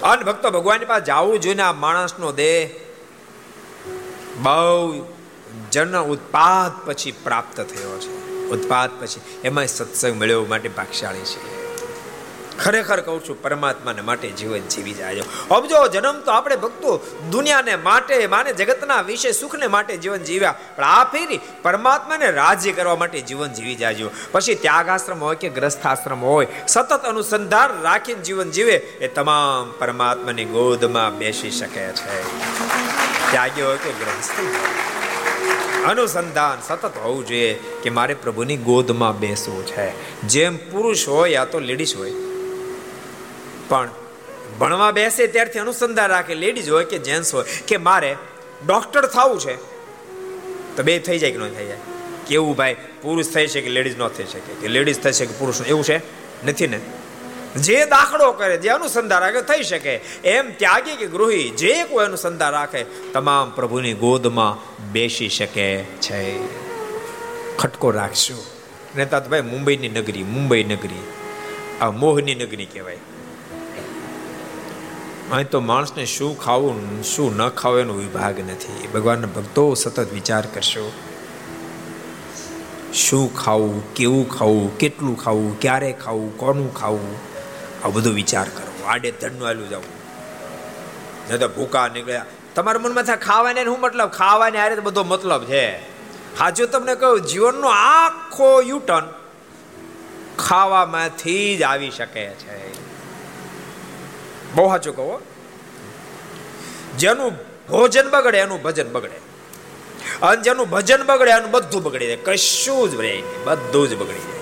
અન ભક્તો, ભગવાનની પાસે જવું જોઈને આ માણસનો દેહ બહુ જન ઉત્પાદ પછી પ્રાપ્ત થયો છે. ઉત્પાદ પછી એમાં સત્સંગ મળ્યો માટે ભાગશાળી છે. ખરેખર કહું છું, પરમાત્માને માટે જીવન જીવી જાય અમજો જન્મ તો આપણે ભક્તો દુનિયાને માટે, માને જગતના વિશે સુખને માટે જીવન જીવ્યા. પણ આ ફેરી પરમાત્માને રાજ્ય કરવા માટે જીવન જીવી જાજો. પછી ત્યાગાશ્રમ હોય કે ગ્રસ્થાશ્રમ હોય, સતત અનુસંધાન રાખીને જીવન જીવે, એ તમામ પરમાત્માની ગોદમાં બેસી શકે છે. ત્યાગી હોય કે ગ્રસ્થ અનુસંધાન સતત હોવું જોઈએ કે મારે પ્રભુની ગોદમાં બેસવું છે. જેમ પુરુષ હોય, યા તો લેડીઝ હોય. પણ ભણવા બેસે ત્યારથી અનુસંધાન રાખે. લેડીઝ હોય કે જેન્ટ્સ હોય કે મારે ડોક્ટર થવું છે, તો બે થઈ જાય કે ન થઈ જાય? કેવું ભાઈ? પુરુષ થઈ શકે લેડીઝ ન થઈ શકે? કે લેડીઝ થઈ શકે પુરુષ એવું છે? નથી ને? જે દાખલો કરે, જે અનુસંધાન રાખે, થઈ શકે. એમ ત્યાગી કે ગૃહી, જે કોઈ અનુસંધાન રાખે, તમામ પ્રભુની ગોદમાં બેસી શકે છે. ખટકો રાખશું તો ભાઈ મુંબઈની નગરી, મુંબઈ નગરી, આ મોહની નગરી કહેવાય. અહીં તો માણસને શું ખાવું શું ન ખાવું એનો વિભાગ નથી. ભગવાનના ભક્તો સતત વિચાર કરશો. શું ખાવું, કેવું ખાવું, કેટલું ખાવું, ક્યારે ખાવું, કોનું ખાવું? આ બધો વિચાર કરો. આડે ધડનું આલું જવું તો ભૂકા નીકળ્યા. તમારા મનમાં થાય ખાવાને શું મતલબ? ખાવાને આરે બધો મતલબ છે. હાજુ તમને કહું, જીવનનો આખો યુટર્ન ખાવામાંથી જ આવી શકે છે. બહુ સાચું કહો જેનું ભોજન બગડે, એનું ભજન બગડે. અને જેનું ભજન બગડે, એનું બધું બગડી જાય. કશું જ રહે બધું જ બગડી જાય.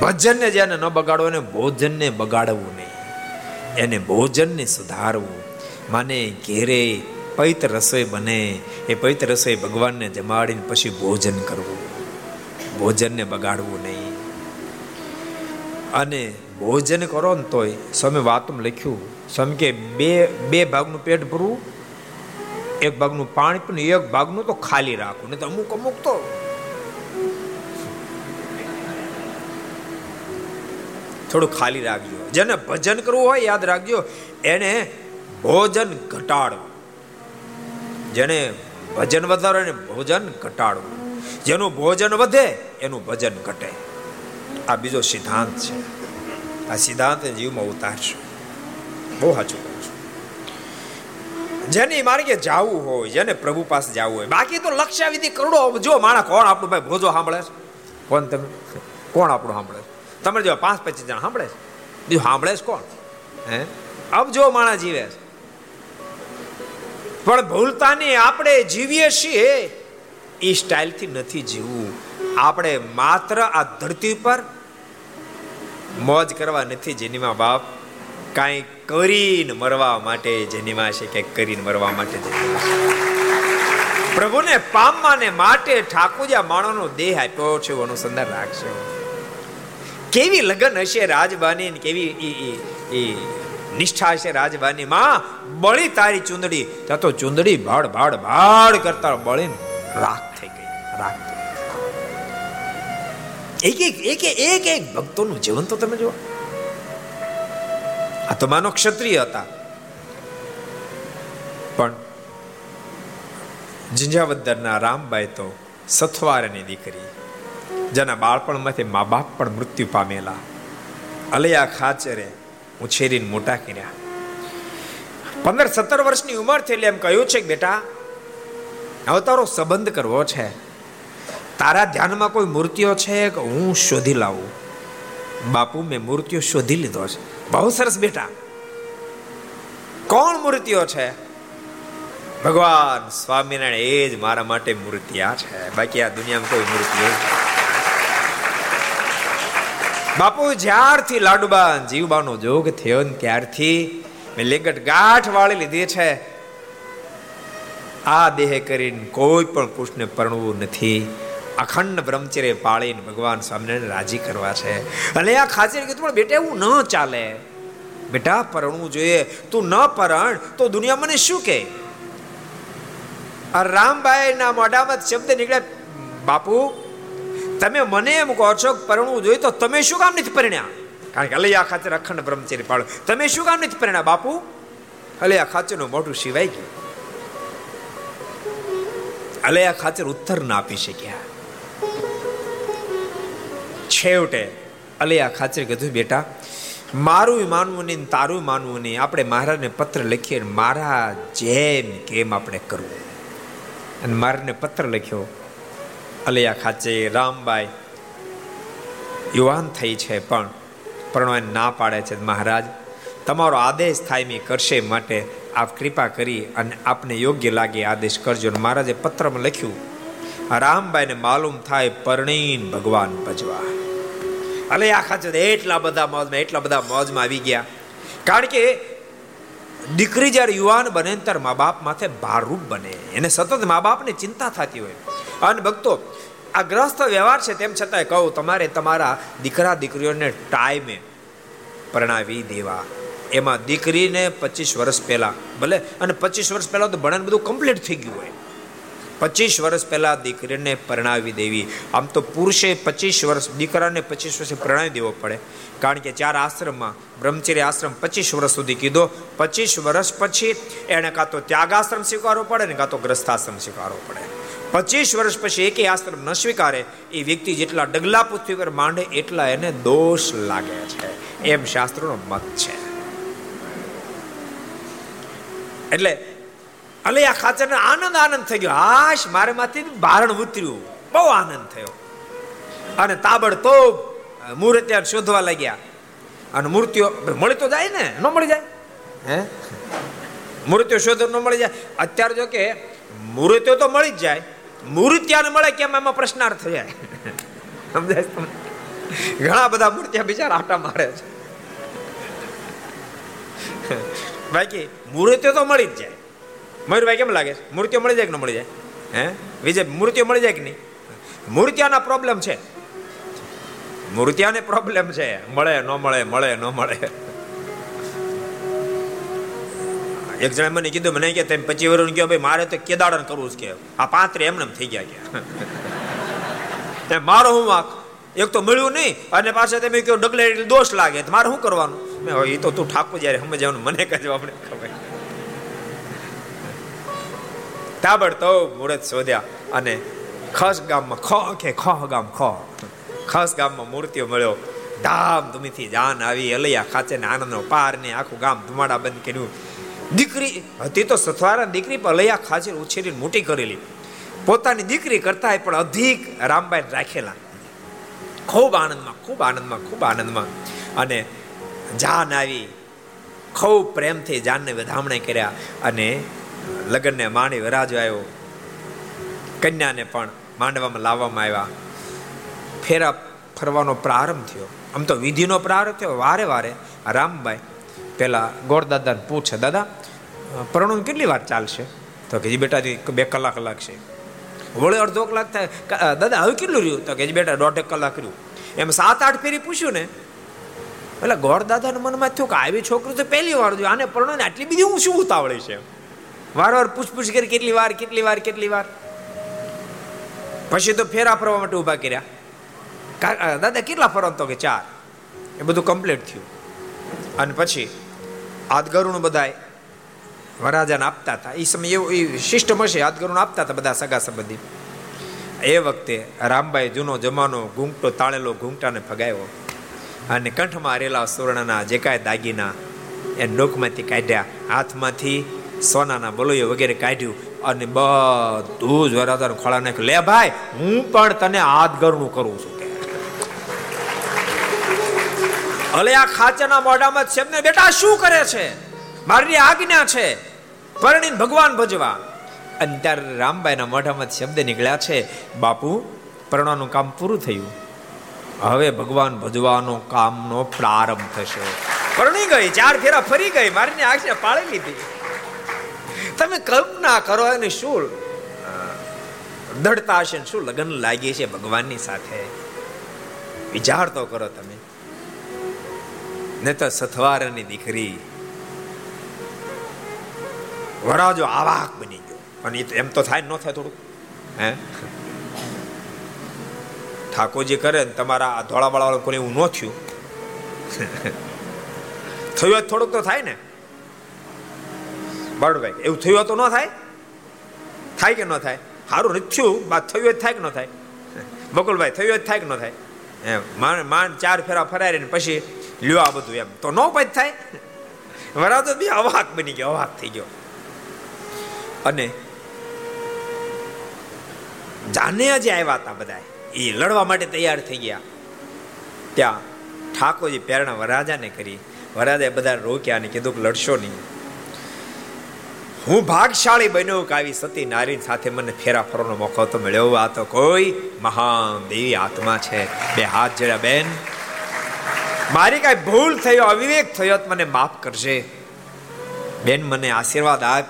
ભજનને જેને ન બગાડવો એને ભોજનને બગાડવું નહીં. એને ભોજનને સુધારવું. માને ઘેરે પવિત્ર રસોઈ બને, એ પવિત્ર રસોઈ ભગવાનને જમાડીને પછી ભોજન કરવું. ભોજનને બગાડવું નહીં. અને ભોજન કરો ને તોય. સ્વામી વાતમાં લખ્યું, સ્વામી કે બે બે ભાગનું પેટ ભરવું એક ભાગનું પાણી પણ એક ભાગનું તો ખાલી રાખવું નહીં તો અમુક અમુક તો થોડું ખાલી રાખજો. જેને ભજન કરવું હોય યાદ રાખજો, એને ભોજન ઘટાડવું. જેને ભજન વધારો એને ભોજન ઘટાડવું. જેનું ભોજન વધે, એનું ભજન ઘટે. આ બીજો સિદ્ધાંત છે. આ સિદ્ધાંત જીવમાં ઉતારશો બહુ સાચું કહું છું જેની માર્ગે જવું હોય જેને પ્રભુ પાસે જવું હોય બાકી તો લક્ષ્યાવિધિ કરોડો જો માણા કોણ આપણું ભાઈ ભોજો સાંભળે છે કોણ તમે કોણ આપણું સાંભળે છે તમે જો પાંચ પચીસ જણા સાંભળે છે બીજું સાંભળે છે કોણ હે અબ જો માણા જીવે છે પણ ભૂલતાને આપણે જીવીએ છીએ એ સ્ટાઇલથી નથી જીવવું આપણે માત્ર આ ધરતી પર મોજ કરવા નથી જેનીમાં બાપ. કાંઈ કરીને મરવા માટે જેનીમાં છે કે કરીને મરવા માટે પ્રભુને પામવાને માટે ઠાકોરજા માણસનો દેહ આપ્યો છે અનુસંધાન રાખશો કેવી લગન હશે રાજબાની કેવી નિષ્ઠા હશે રાજવાની માં બળી તારી ચુંદડી. ત્યાં તો ચુંદડી ભાડ ભાડ ભાડ કરતા બળીને રાખ થઈ ગઈ, રાખ એક એક એક એક એક ભક્તોનું જીવન તો તમે જુઓ. આ તો માનો ક્ષત્રિય હતા. પણ ઝિંઝાવદરના રામબાઈ તો સથવારની દીકરી. જેના બાળપણમાંથી મા બાપ પણ મૃત્યુ પામેલા. અલયા ખાચરે ઉછેરીને મોટા કર્યા. પંદર, સત્તર વર્ષની ઉંમર થઈ એટલે એમ કહ્યું છે કે બેટા હવે તારો સંબંધ કરવો છે. તારા ધ્યાનમાં કોઈ મૂર્તિઓ છે કે હું શોધી લાવું? બાપુ, મેં મૂર્તિઓ શોધી લીધો છે. બહુ સરસ બેટા. કોણ મૂર્તિઓ છે? ભગવાન સ્વામિનારાયણ એ જ મારા માટે મૂર્તિયા છે. બાકી આ દુનિયામાં કોઈ મૂર્તિઓ બાપુ, જ્યારથી લાડુબા જીવબાનો જોગ થયો ને ત્યારથી મેં લેગટ ગાંઠ વાળી લીધી છે. આ દેહ કરીને કોઈ પણ પુરુષને પરણવું નથી. અખંડ બ્રહ્મચર્ય પાળીને ભગવાન સ્વામિનારાયણ રાજી કરવા છે. અને આ ખાચર કીધું પણ બેટા એવું ન ચાલે. બેટા, પરણવું જોઈએ. તું ન પરણ, તો દુનિયા મને શું કહે? આ રામભાઈ ના મોઢામાં શબ્દ નીકળ્યા. બાપુ, તમે મને એમ કહો છો પરણવું જોઈએ તો તમે શું કામ નથી પરણ્યા? કારણ કે અલૈયા ખાચર અખંડ બ્રહ્મચર્ય પાળો. તમે શું કામ નથી પરણ્યા, બાપુ? અલૈયા ખાચરનું મોઢું સિવાય ગયું. અલૈયા ખાચર ઉત્તર ના આપી શક્યા. છેવટે, અલિયા ખાચર કીધું બેટા, મારું માનવું નહીં તારું માનવું નહીં. આપણે મહારાજને પત્ર લખીએ મારા જેમ કેમ આપણે કરવું. અને મારાને પત્ર લખ્યો, અલૈયા ખાચે રામબાઈ યુવાન થઈ છે પણ પરણવાને ના પાડે છે મહારાજ. તમારો આદેશ થાય મેં કરશે માટે આપ કૃપા કરી અને આપને યોગ્ય લાગે આદેશ કરજો. મહારાજે પત્રમાં લખ્યું રામબાઈને માલુમ થાય પરણીન ભગવાન ભજવા. અલે આખા છે એટલા બધા મોજમાં, એટલા બધા મોજમાં આવી ગયા. કારણ કે દીકરી જ્યારે યુવાન બને ત્યારે મા બાપ માથે ભારરૂપ બને. એને સતત મા બાપની ચિંતા થતી હોય. અને ભક્તો, આ ગ્રસ્ત વ્યવહાર છે તેમ છતાંય કહું, તમારે તમારા દીકરા દીકરીઓને ટાઈમે પરણાવી દેવા. એમાં દીકરીને પચીસ વર્ષ પહેલાં, ભલે, અને પચીસ વર્ષ પહેલાં તો ભણન બધું કમ્પ્લીટ થઈ ગયું હોય. પચીસ વર્ષ પહેલા દીકરીને પરણાવી દેવી. આમ તો પુરુષે પચીસ વર્ષ, દીકરાને પચીસ વર્ષે પરણાવી દેવો પડે. કારણ કે ચાર આશ્રમમાં, બ્રહ્મચર્ય આશ્રમ પચીસ વર્ષ સુધી કીધો. પચીસ વર્ષ પછી એને કાં તો ત્યાગાશ્રમ સ્વીકારવો પડે ને કાં તો ગ્રસ્થાશ્રમ સ્વીકારવો પડે. પચીસ વર્ષ પછી એકે આશ્રમ ન સ્વીકારે, એ વ્યક્તિ જેટલા ડગલા પૃથ્વી પર માંડે એટલા એને દોષ લાગે છે. એમ શાસ્ત્રોનો મત છે. એટલે અલે આ ખાચરને આનંદ આનંદ થઈ ગયો હાશ મારે માંથી બારણ ઉતર્યું. બહુ આનંદ થયો. અને તાબડતોબ મૂર્તિયા શોધવા લાગ્યા. અને મૂર્તિઓ મળી તો જાય ને? ન મળી જાય? હે? મૂર્તિઓ શોધવા ન મળી જાય? અત્યારે જો કે મૂર્તિઓ તો મળી જ જાય. મૂર્તિયાને મળે કેમ એમાં પ્રશ્નાર્થ જાય સમજાય ઘણા બધા મૂર્તિયા બિચારા આટા મારે છે. બાકી મૂર્તિઓ તો મળી જ જાય. મયુરભાઈ કેમ લાગે મૂર્તિઓ મળી જાય કે ન મળી જાય? હે? વિજય મૂર્તિઓ મળી જાય કે નહીં? મૂર્તિયાના પ્રોબ્લેમ છે. મૂર્તિયાને પ્રોબ્લેમ છે. મળે, ન મળે મળે, ન મળે. એક જણા મને કીધું, મને કે તમે પચીસ વર્ષ ગયો ભાઈ, મારે તો કેદારણ કરવું છે કે. આ પાંત્રી એમને થઈ ગયા કે. મારો હું વાંક? એક તો મળ્યું નહીં, અને પાછા તમે કહો, ડગલે દોષ લાગે મારે શું કરવાનું? મેં એ તો તું ઠાકુર જયારે સમજાવવાનું, મને કહેજો આપણે ખબર. તાબડતો મુહૂર્ત શોધ્યા અને ખસ ગામમાં ખ કે ખ ગામ ખ. ખસ ગામમાં મૂર્તિઓ મળ્યો. ધામ ધૂમીથી જાન આવી, અલૈયા ખાચે ને આનંદનો પાર ને આખું ગામ ધુમાડા બંધ કર્યું. દીકરી, હતી તો સથવારા દીકરી પર અલૈયા ખાચે ઉછેરીને મોટી કરેલી. પોતાની દીકરી કરતા પણ અધિક રામબાઈ રાખેલા. ખૂબ આનંદમાં ખૂબ આનંદમાં ખૂબ આનંદમાં. અને જાન આવી, ખૂબ પ્રેમથી જાનને વધામણે કર્યા અને લગ્નને માણી વરાજો આવ્યો. કન્યાને પણ માંડવામાં લાવવામાં આવ્યા. ફેરા ફરવાનો પ્રારંભ થયો. આમ તો વિધિનો પ્રારંભ થયો. વારે વારે રામભાઈ પેલા ગોરદાદાને પૂછે, દાદા પ્રણવ કેટલી વાર ચાલશે? તો કે બેટા બે કલાક લાગશે. વળે અડધો કલાક થાય. દાદા, હવે કેટલું રહ્યું? તો કે બેટા, દોઢેક કલાક રહ્યું. એમ સાત આઠ ફેરી પૂછ્યું ને. એટલે ગોર દાદાના મનમાં થયું કે, આવી છોકરી તો પહેલી વાર જોયું આને પરણો ને આટલી બધી હું શું ઉતાવળી છે. વારવાર પૂછપૂછ કરી કેટલી વાર કેટલી વાર કેટલી વાર. પછી તો ફેરા ફરવા માટે ઊભા કર્યા. દાદા, કેટલા ફરવા તો કે ચાર? એ બધું કમ્પ્લીટ થયું. અને પછી આદગરુણ બધાય વરાજાને આપતા હતા. એ સમય એવું એ સિસ્ટમ હશે, આદગરુણ આપતા હતા બધા સગા સંબંધી. એ વખતે રામભાઈ જૂનો જમાનો ઘૂંઘટો તાળેલો ઘૂંઘટાને ફગાવ્યો અને કંઠમાં રેલા સુવર્ણના જે કાંઈ દાગીના એ ડોકમાંથી કાઢ્યા. હાથમાંથી સોનાના બલોય વગેરે કાઢ્યું અને બધું જ વરાદાર ખોળા નાખ્યું. લે ભાઈ, હું પણ તને હાથ ગરનું કરું છું ભલે આ ખાચરના મોઢામાં છે. ને બેટા શું કરે છે? મારી આજ્ઞા છે. પરણીને ભગવાન ભજવા. અને ત્યારે રામબાઈના મોઢામાં શબ્દ નીકળ્યા છે, બાપુ, પરણવાનું કામ પૂરું થયું. હવે ભગવાન ભજવાનો કામનો પ્રારંભ થશે. પરણી ગઈ, ચાર ફેરા ફરી ગઈ, મારીને આજ્ઞા પાળી લીધી. તમે કલ્પના કરો અને શું દડતા હશે શું લગ્ન લાગી છે ભગવાનની સાથે? વિચાર તો કરો તમે. ને તો સથવારની દીકરી વરાજો આવાક બની ગયો. અને એમ તો થાય ન થાય થોડુંક, હે? ઠાકોરજી કરે ને તમારા આ ધોળાવાળા વાળા કોઈ એવું ન થયું. થયું થોડુંક તો થાય ને. બળભાઈ, એવું થયું તો ન થાય? થાય કે ન થાય? સારું નથી થયું. બાદ થયું જ થાય કે ન થાય? બકુલભાઈ, થયું જ થાય કે ન થાય? માન માંડ ચાર ફેરા ફરાય પછી લ્યો આ બધું એમ. તો ન પછી થાય? વરાતો બી અવાક બની ગયો, અવાક થઈ ગયો. અને જાને જે આવ્યા હતા બધા એ લડવા માટે તૈયાર થઈ ગયા. ત્યાં ઠાકોરજી પ્રેરણા વરાજાને કરી. વરાજાએ બધા રોક્યા અને કીધું કે લડશો નહીં. હું ભાગશાળી બન્યો કે આવી સતી નારી સાથે મને ફેરા ફરવાનો મોકો તો મળ્યો. આ તો કોઈ મહાન દેવી આત્મા છે. બે હાથ જડ્યા બેન. મારી કાંઈ ભૂલ થયો અવિવેક થયો તો મને માફ કરજે. બેન, મને આશીર્વાદ આપ.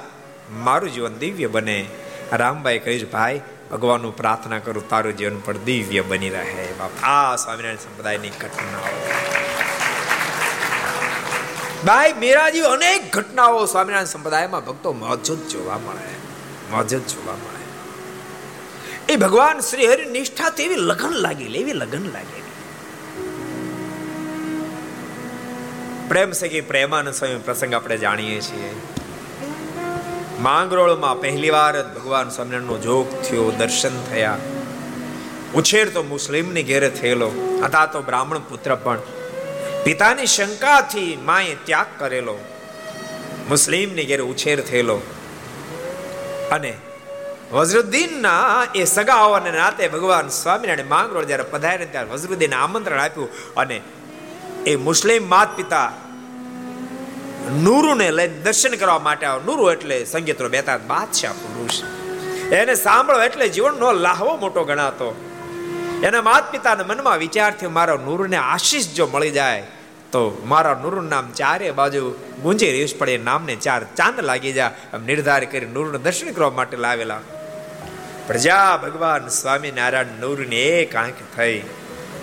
મારું જીવન દિવ્ય બને. રામભાઈ કહીશ ભાઈ, ભગવાનનું પ્રાર્થના કરું, તારું જીવન પણ દિવ્ય બની રહે. બાપ, આ સ્વામિનારાયણ સંપ્રદાયની ઘટનાઓ. ભાઈ મેરા જેવી અનેક ઘટનાઓ સ્વામિનારાયણ સંપ્રદાયમાં ભક્તો મોજૂદ જોવા મળે. મોજૂદ જોવા મળે. એ ભગવાન શ્રી હરિ નિષ્ઠા એવી લગન લાગેલી એવી લગન લાગેલી પ્રેમ સગી પ્રેમાનંદ સ્વામી, પ્રસંગ આપણે જાણીએ છીએ. માંગરોળમાં પહેલી વાર ભગવાન સ્વામિનારાયણનો જોગ થયો, દર્શન થયા. ઉછેર તો મુસ્લિમની ઘેરે થયેલો, હતા તો બ્રાહ્મણ પુત્ર પણ. પિતાની શંકાથી માએ ત્યાગ કરેલો. મુસ્લિમની ઘેરે ઉછેર થયેલો. અને વજરુદ્દીનના એ સગાઓને નાતે ભગવાન સ્વામિનારાયણ માંગરોળ જ્યારે પધાર્યા ત્યારે વજરુદ્દીન આમંત્રણ આપ્યું અને એ મુસ્લિમ માત પિતા નૂરુને લઈને દર્શન કરવા માટે આવ્યો. નૂરુ એટલે સંગીતનો બેતા બાદશાહ પુરુષ. એને સાંભળો એટલે જીવનનો લાહવો મોટો ગણાતો. એના માત પિતાના મનમાં વિચાર થયો, મારા નૂરને આશીષ જો મળી જાય તો મારા નૂરનું નામ ચારે બાજુ ગુંજી રહ્યું પડે નામને ચાર ચાંદ લાગી જાય નિર્ધાર કરી નૂરનું દર્શન કરવા માટે લાવેલા. પ્રજા ભગવાન સ્વામિનારાયણ નૂરની એક આંખ થઈ.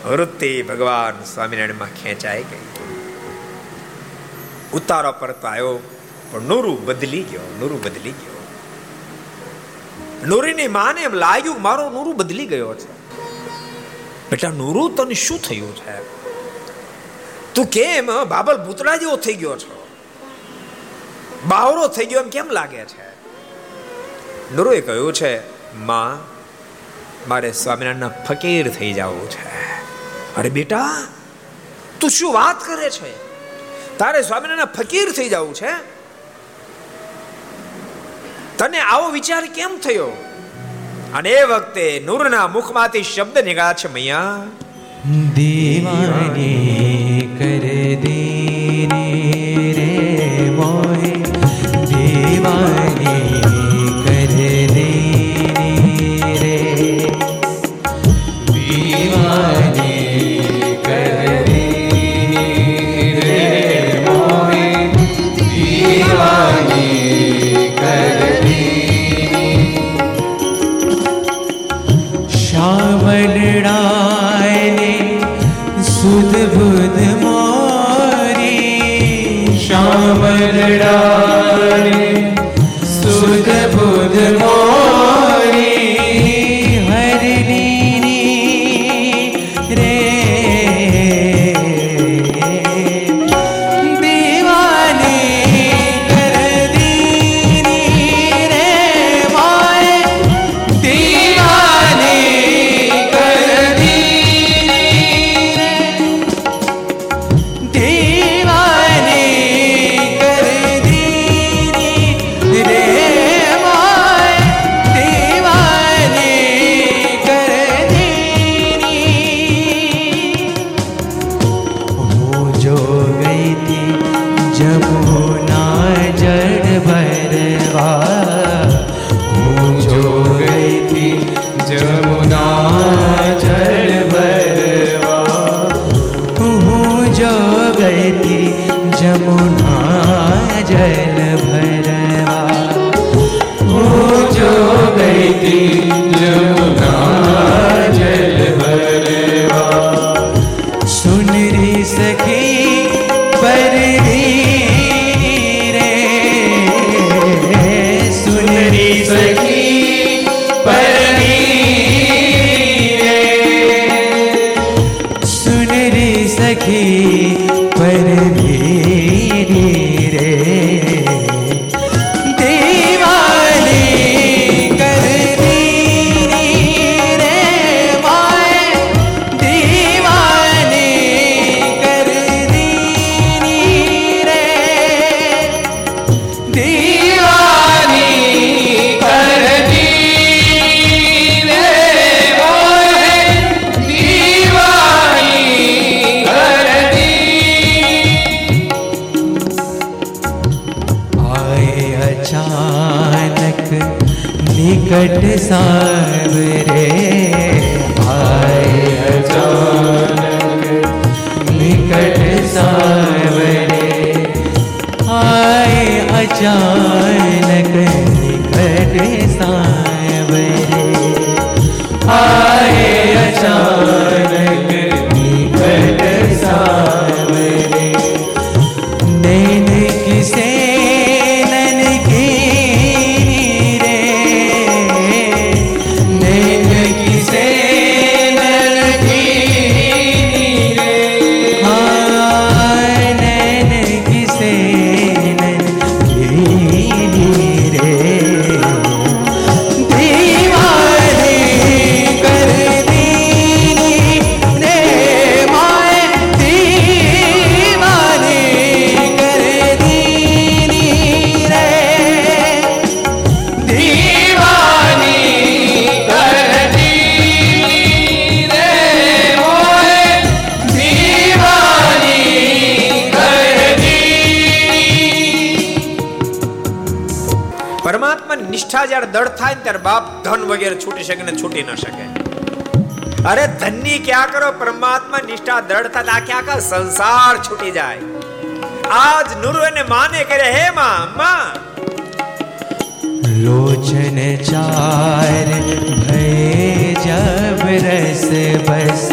વૃત્તિ ભગવાન સ્વામિનારાયણમાં ખેંચાઈ ગઈ. ઉતારો પરતો આવ્યો, પણ નુરુ બદલી ગયો, નુરુ બદલી ગયો. નૂરીની માને એમ લાગ્યું મારો નુરુ બદલી ગયો છે. બેટા, નુરુ તને શું થયું છે? તું કેમ? બાબલ ભૂતડા જેવો થઈ ગયો છો. બાવરો થઈ ગયો એમ કેમ લાગે છે? નુરુએ કહ્યું છે, માં, મારે સ્વામિનારાયણના ફકીર થઈ જવું છે. અરે બેટા, તું શું વાત કરે છે? તારે સ્વામિનારાયણ ફકીર થઈ જવું છે? તને આવો વિચાર કેમ થયો? અને એ વખતે નૂરના મુખમાંથી શબ્દ નીકળ્યા છે, મૈયા. દીવાની કર દેને નિષ્ઠા દ્રઢતા આખે આખા સંસાર છૂટી જાય. આજ નુરુ એને માને કરે, હે માં માં. લોચન ચાર ભય જબ રસ બસ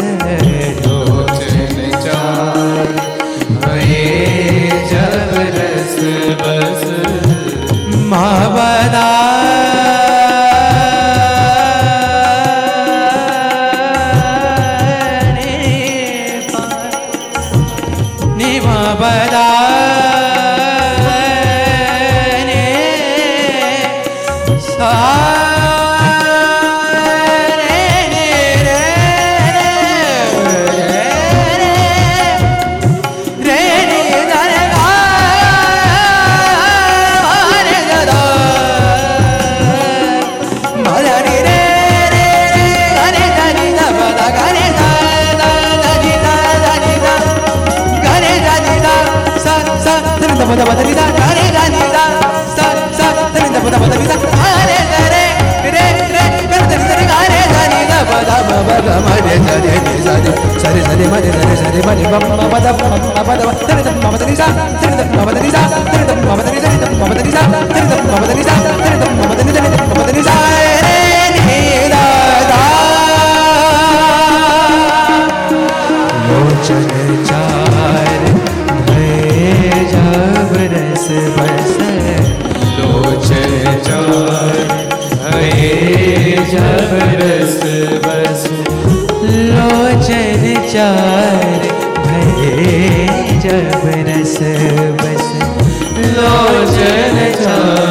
ग म रे ध रे रे सा रे स रे स रे म रे ध रे स रे म रे ब म प द प प द ध रे ध म प द रि सा ध रे ध म प द रि सा ध रे ध म प द रि सा ध रे ध म प द रि सा ध रे ध म प द रि सा ध रे ध म प द रि सा ध रे ध म प द रि सा रे नि दा दा लोचन चार भय जब रस बस लोचन चार भय जब रस ચાર ભરે જબ રસ બસ લોચન ચાર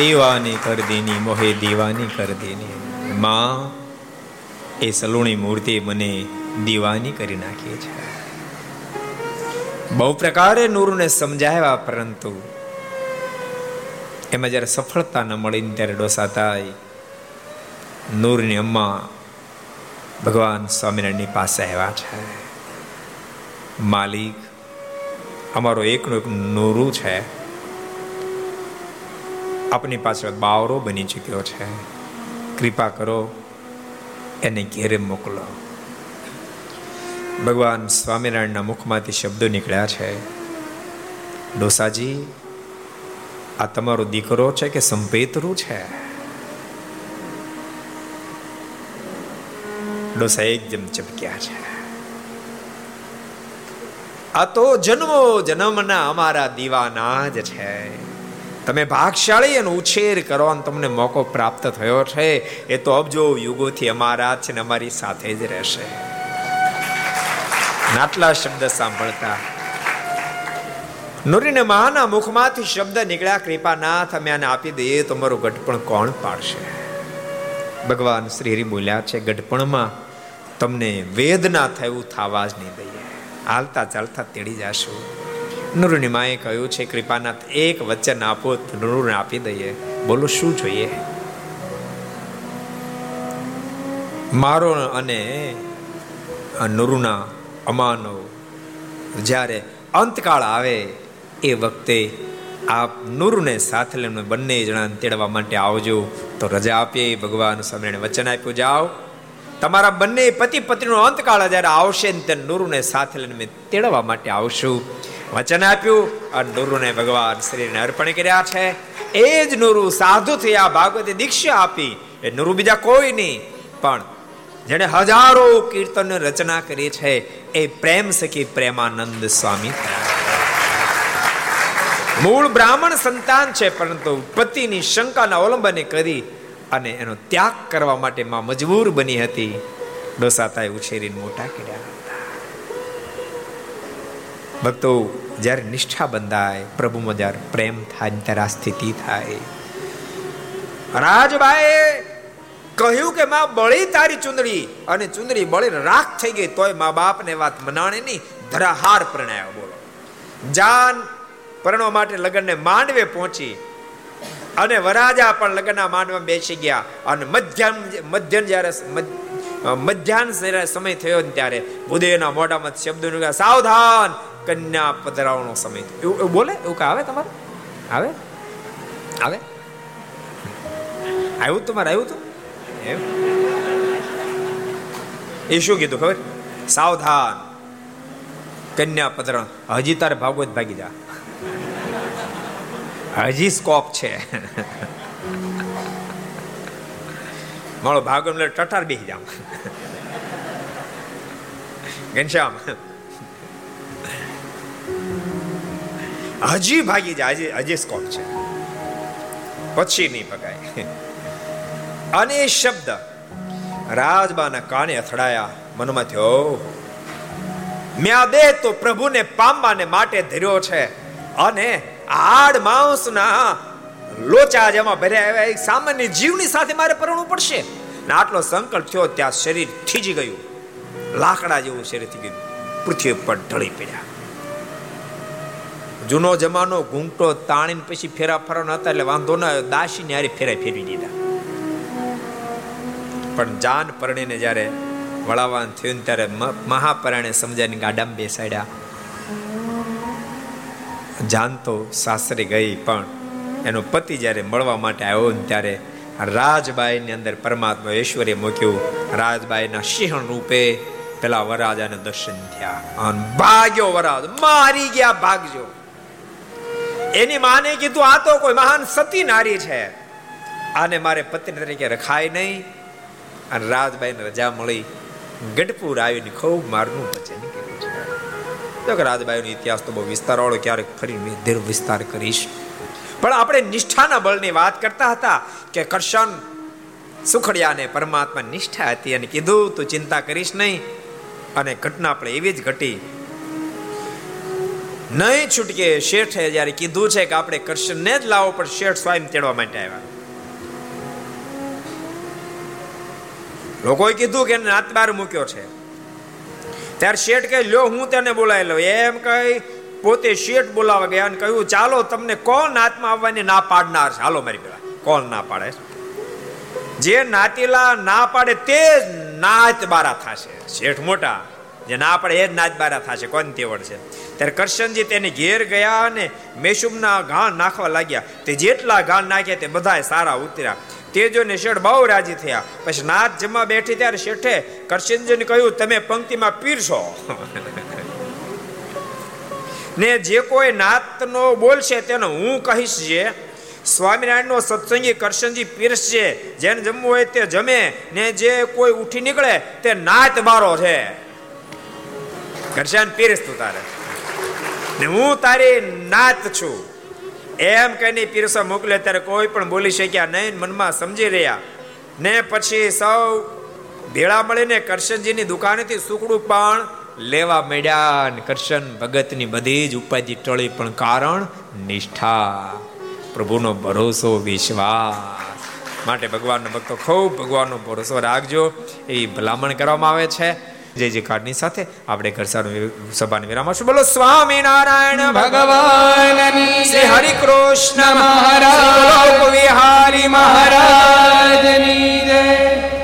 દીવાની કર દેની મોહે દીવાની કર દેની માં એ સલુણી મૂર્તિ મને દીવાની કરી નાખી છે. બહુ પ્રકારે નૂરને સમજાવ્યા, પરંતુ એમાં જ્યારે સફળતા ન મળી ને ત્યારે ડોસા થાય નૂરની અમ્મા ભગવાન સ્વામિનારાયણની પાસે આવ્યા છે. માલિક, અમારો એકનું એક નૂરું છે. આપની પાછળ બાવરો બની ચૂક્યો છે. કૃપા કરો એને ઘેરે મોકલો. ભગવાન સ્વામિનારાયણના મુખમાંથી શબ્દો નીકળ્યા છે. ડોસાજી, આ તમારો દીકરો છે કે સંપેતરું છે? ડોસા એકદમ ચપક્યા છે. આ તો જન્મો જન્મના અમારા દીવાના જ છે. તમે ભાગશાળી અને ઉછેર કરવાનો તમને મોકો પ્રાપ્ત થયો છે. એ તો અબજો યુગોથી અમારા છે ને અમારી સાથે જ રહેશે. આટલા શબ્દ સાંભળતા. નુરીને માના મુખમાંથી શબ્દ નીકળ્યા, કૃપાનાથ, અમે આને આપી દઈએ તો મારું ગઢપણ કોણ પાડશે? ભગવાન શ્રી હરિ બોલ્યા છે, ગઢપણમાં તમને વેદના થયું થવા જ નહીં દઈએ. હાલતા ચાલતા તેડી જાશું. નુરુની કહ્યું છે, કૃપાનાથ, એક વચન આપો નુરુને આપી દઈએ. બોલો, શું જોઈએ? મારો અને નુરુના અમાનો જ્યારે અંતકાળ આવે, એ વખતે આપ નૂરને સાથે લઈને બંને જણાને તેડવા માટે આવજો. તો રજા આપીએ, ભગવાન સ્વામિનારાયણ વચન આપ્યું. જાઓ. તમારા બંને પતિ પત્નીનો અંતકાળ જ્યારે આવશે ને તે નુરુને સાથે લઈને મેં તેડવા માટે આવશું. વચન આપ્યું અને નુરુને ભગવાન શ્રીને અર્પણ કર્યા છે. એ જ નુરુ સાધુ થયા ભાગવતે દીક્ષા આપી. એ નુરુ બીજા કોઈ નહીં, પણ જેને હજારો કીર્તન રચના કરી છે, એ પ્રેમ સખી પ્રેમાનંદ સ્વામી. મૂળ બ્રાહ્મણ સંતાન છે, પરંતુ પતિની શંકાના અવલંબને કરી અને એનો ત્યાગ કરવા માટે માં મજબૂર બની હતી. ડોસાતાએ ઉછેરીને મોટા કર્યા. ભક્તો, જ્યારે નિષ્ઠા બંધાય, પ્રભુમાં જ્યારે પ્રેમ થાય ત્યારે આ સ્થિતિ થાય. રાજભાઈ કહ્યું કે માં બળી તારી ચુંદડી, અને ચુંદડી બળી રાખ થઈ ગઈ, તોય મા બાપને વાત મનાણે નહીં, ધરાહાર પ્રણાયો, બોલો. જાન પરણવા માટે લગ્નને માંડવે પહોંચી, અને વરાજા પણ લગ્નના માંડવા બેસી ગયા, અને મધ્યાન મધ્યન જ્યારે મધ્યાહન સમય થયો ત્યારે ઉદયના મોઢામાં શબ્દો સાવધાન કન્યા પધરાવવાનો સમય એવું બોલે? એવું કઈ આવે તમારે? આવે? આવે? આવ્યું તમારે, આવ્યું તું? એમ? એ શું કીધું ખબર? સાવધાન. કન્યા પધરણ હજી તારે ભાગવત ભાગી જા. હજી સ્કોપ છે. મારો ભાગવત ટટાર બેસી જામ ઘનશ્યામ. હજી ભાગી જાય. હજી હજી સ્કોપ છે. પછી નહીં ભગાય. અને એ શબ્દ રાજબાના કાને અથડાયા. મનમાં થયો મેં દેહ તો પ્રભુને પામવાને માટે ધર્યો છે અને આડ માંસના લોચા જેમાં ભર્યા આવ્યા એક સામાન્ય જીવની સાથે મારે પરણવું પડશે. ને આટલો સંકલ્પ થયો, ત્યાં શરીર થીજી ગયું. લાકડા જેવું શરીર થઈ ગયું. પૃથ્વી પર ઢળી પડ્યા. જૂનો જમાનો ઘૂંટો તાણીને પછી ફેરા ફરવાના હતા એટલે વાંધો ના આવ્યો. દાસીને હારી ફેરા ફેરવી દીધા. પણ જાન પરણીને જ્યારે વળાવવાનું થયું ત્યારે મહાપરાણે સમજાવીને ગાડામાં બેસાડ્યા. જાન તો સાસરે ગઈ, પણ એનો પતિ જ્યારે મળવા માટે આવ્યો ને ત્યારે રાજબાઈની અંદર પરમાત્મા ઐશ્વર્ય મૂક્યું. રાજબાઈના સિંહણ રૂપે પેલા વરાજાને દર્શન થયા. અને ભાગ્યો વરાજ મારી ગયા, ભાગજો. એની માને કીધું, આ તો કોઈ મહાન સતી નારી છે. આને મારે પત્ની તરીકે રખાય નહીં. અને રાજબાઈને રજા મળી. ગઢપુર આવીને ખૂબ મારનું ભજન કર્યું કે રાજબાઈનો ઇતિહાસ તો બહુ વિસ્તારવાળો, ક્યારેક ફરી દીર્ઘ વિસ્તાર કરીશ. પણ આપણે નિષ્ઠાના બળની વાત કરતા હતા કે કરશન સુખડિયાને પરમાત્મા નિષ્ઠા હતી અને કીધું, તું ચિંતા કરીશ નહીં. અને ઘટના આપણે એવી જ ઘટી નહીં છૂટકે શેઠે જ્યારે કીધું છે કે આપણે કૃષ્ણને જ લાવો, પણ શેઠ સ્વયં તેડવા માટે આવ્યા. લોકોએ કીધું કે એને નાતબાર મૂક્યો છે. ત્યારે શેઠ કહે, લ્યો, હું તેને બોલાવી લઉં. એમ કહી પોતે શેઠ બોલાવા ગયા અને કહ્યું, ચાલો, તમને કોણ નાતમાં આવવાની ના પાડનાર છે? હાલો, મારી પેલા કોણ ના પાડે જે નાતીલા ના પાડે તે જ નાત બારા થશે. શેઠ મોટા જે ના પડે એ જ નાચ બારા થશે, કોણ તેવડ છે ત્યારે કરશનજી તેને ઘેર ગયા અને મેશુમના ઘાણ નાખવા લાગ્યા. તે જેટલા ઘાણ નાખ્યા તે બધાય સારા ઉતર્યા. તે જોઈને શેઠ બહુ રાજી થયા. પછી નાથ જમવા બેઠી ત્યારે શેઠે કરશનજીને કહ્યું, તમે પંક્તિમાં પીરશો. ને જે કોઈ નાતનો બોલશે તેનો હું કહીશ જે, સ્વામિનારાયણનો સત્સંગી કરશનજી પીરસશે. જેને જમવું હોય તે જમે. ને જે કોઈ ઉઠી નીકળે તે નાત બારો છે. કરશન પીરસ તું તારે. ને હું તારી નાત છું. એમ કહીને પીરસો મોકલે ત્યારે કોઈ પણ બોલી શક્યા નહીં, મનમાં સમજી રહ્યા. ને પછી સૌ ભેળા મળીને કરશનજીની દુકાનેથી સુકડું પણ લેવા મળ્યા ને કરશન ભગતની બધી જ ઉપાધિ ટળી પણ કારણ નિષ્ઠા. પ્રભુનો ભરોસો, વિશ્વાસ. માટે ભગવાનનો ભક્તો ખૂબ ભગવાનનો ભરોસો રાખજો. એવી ભલામણ કરવામાં આવે છે. જય જયકારની સાથે આપણે ઘર સભાને વિરામ આપશું. બોલો સ્વામિનારાયણ ભગવાન શ્રી હરિ કૃષ્ણ મહારાજ. વિહારી મહારાજની જય.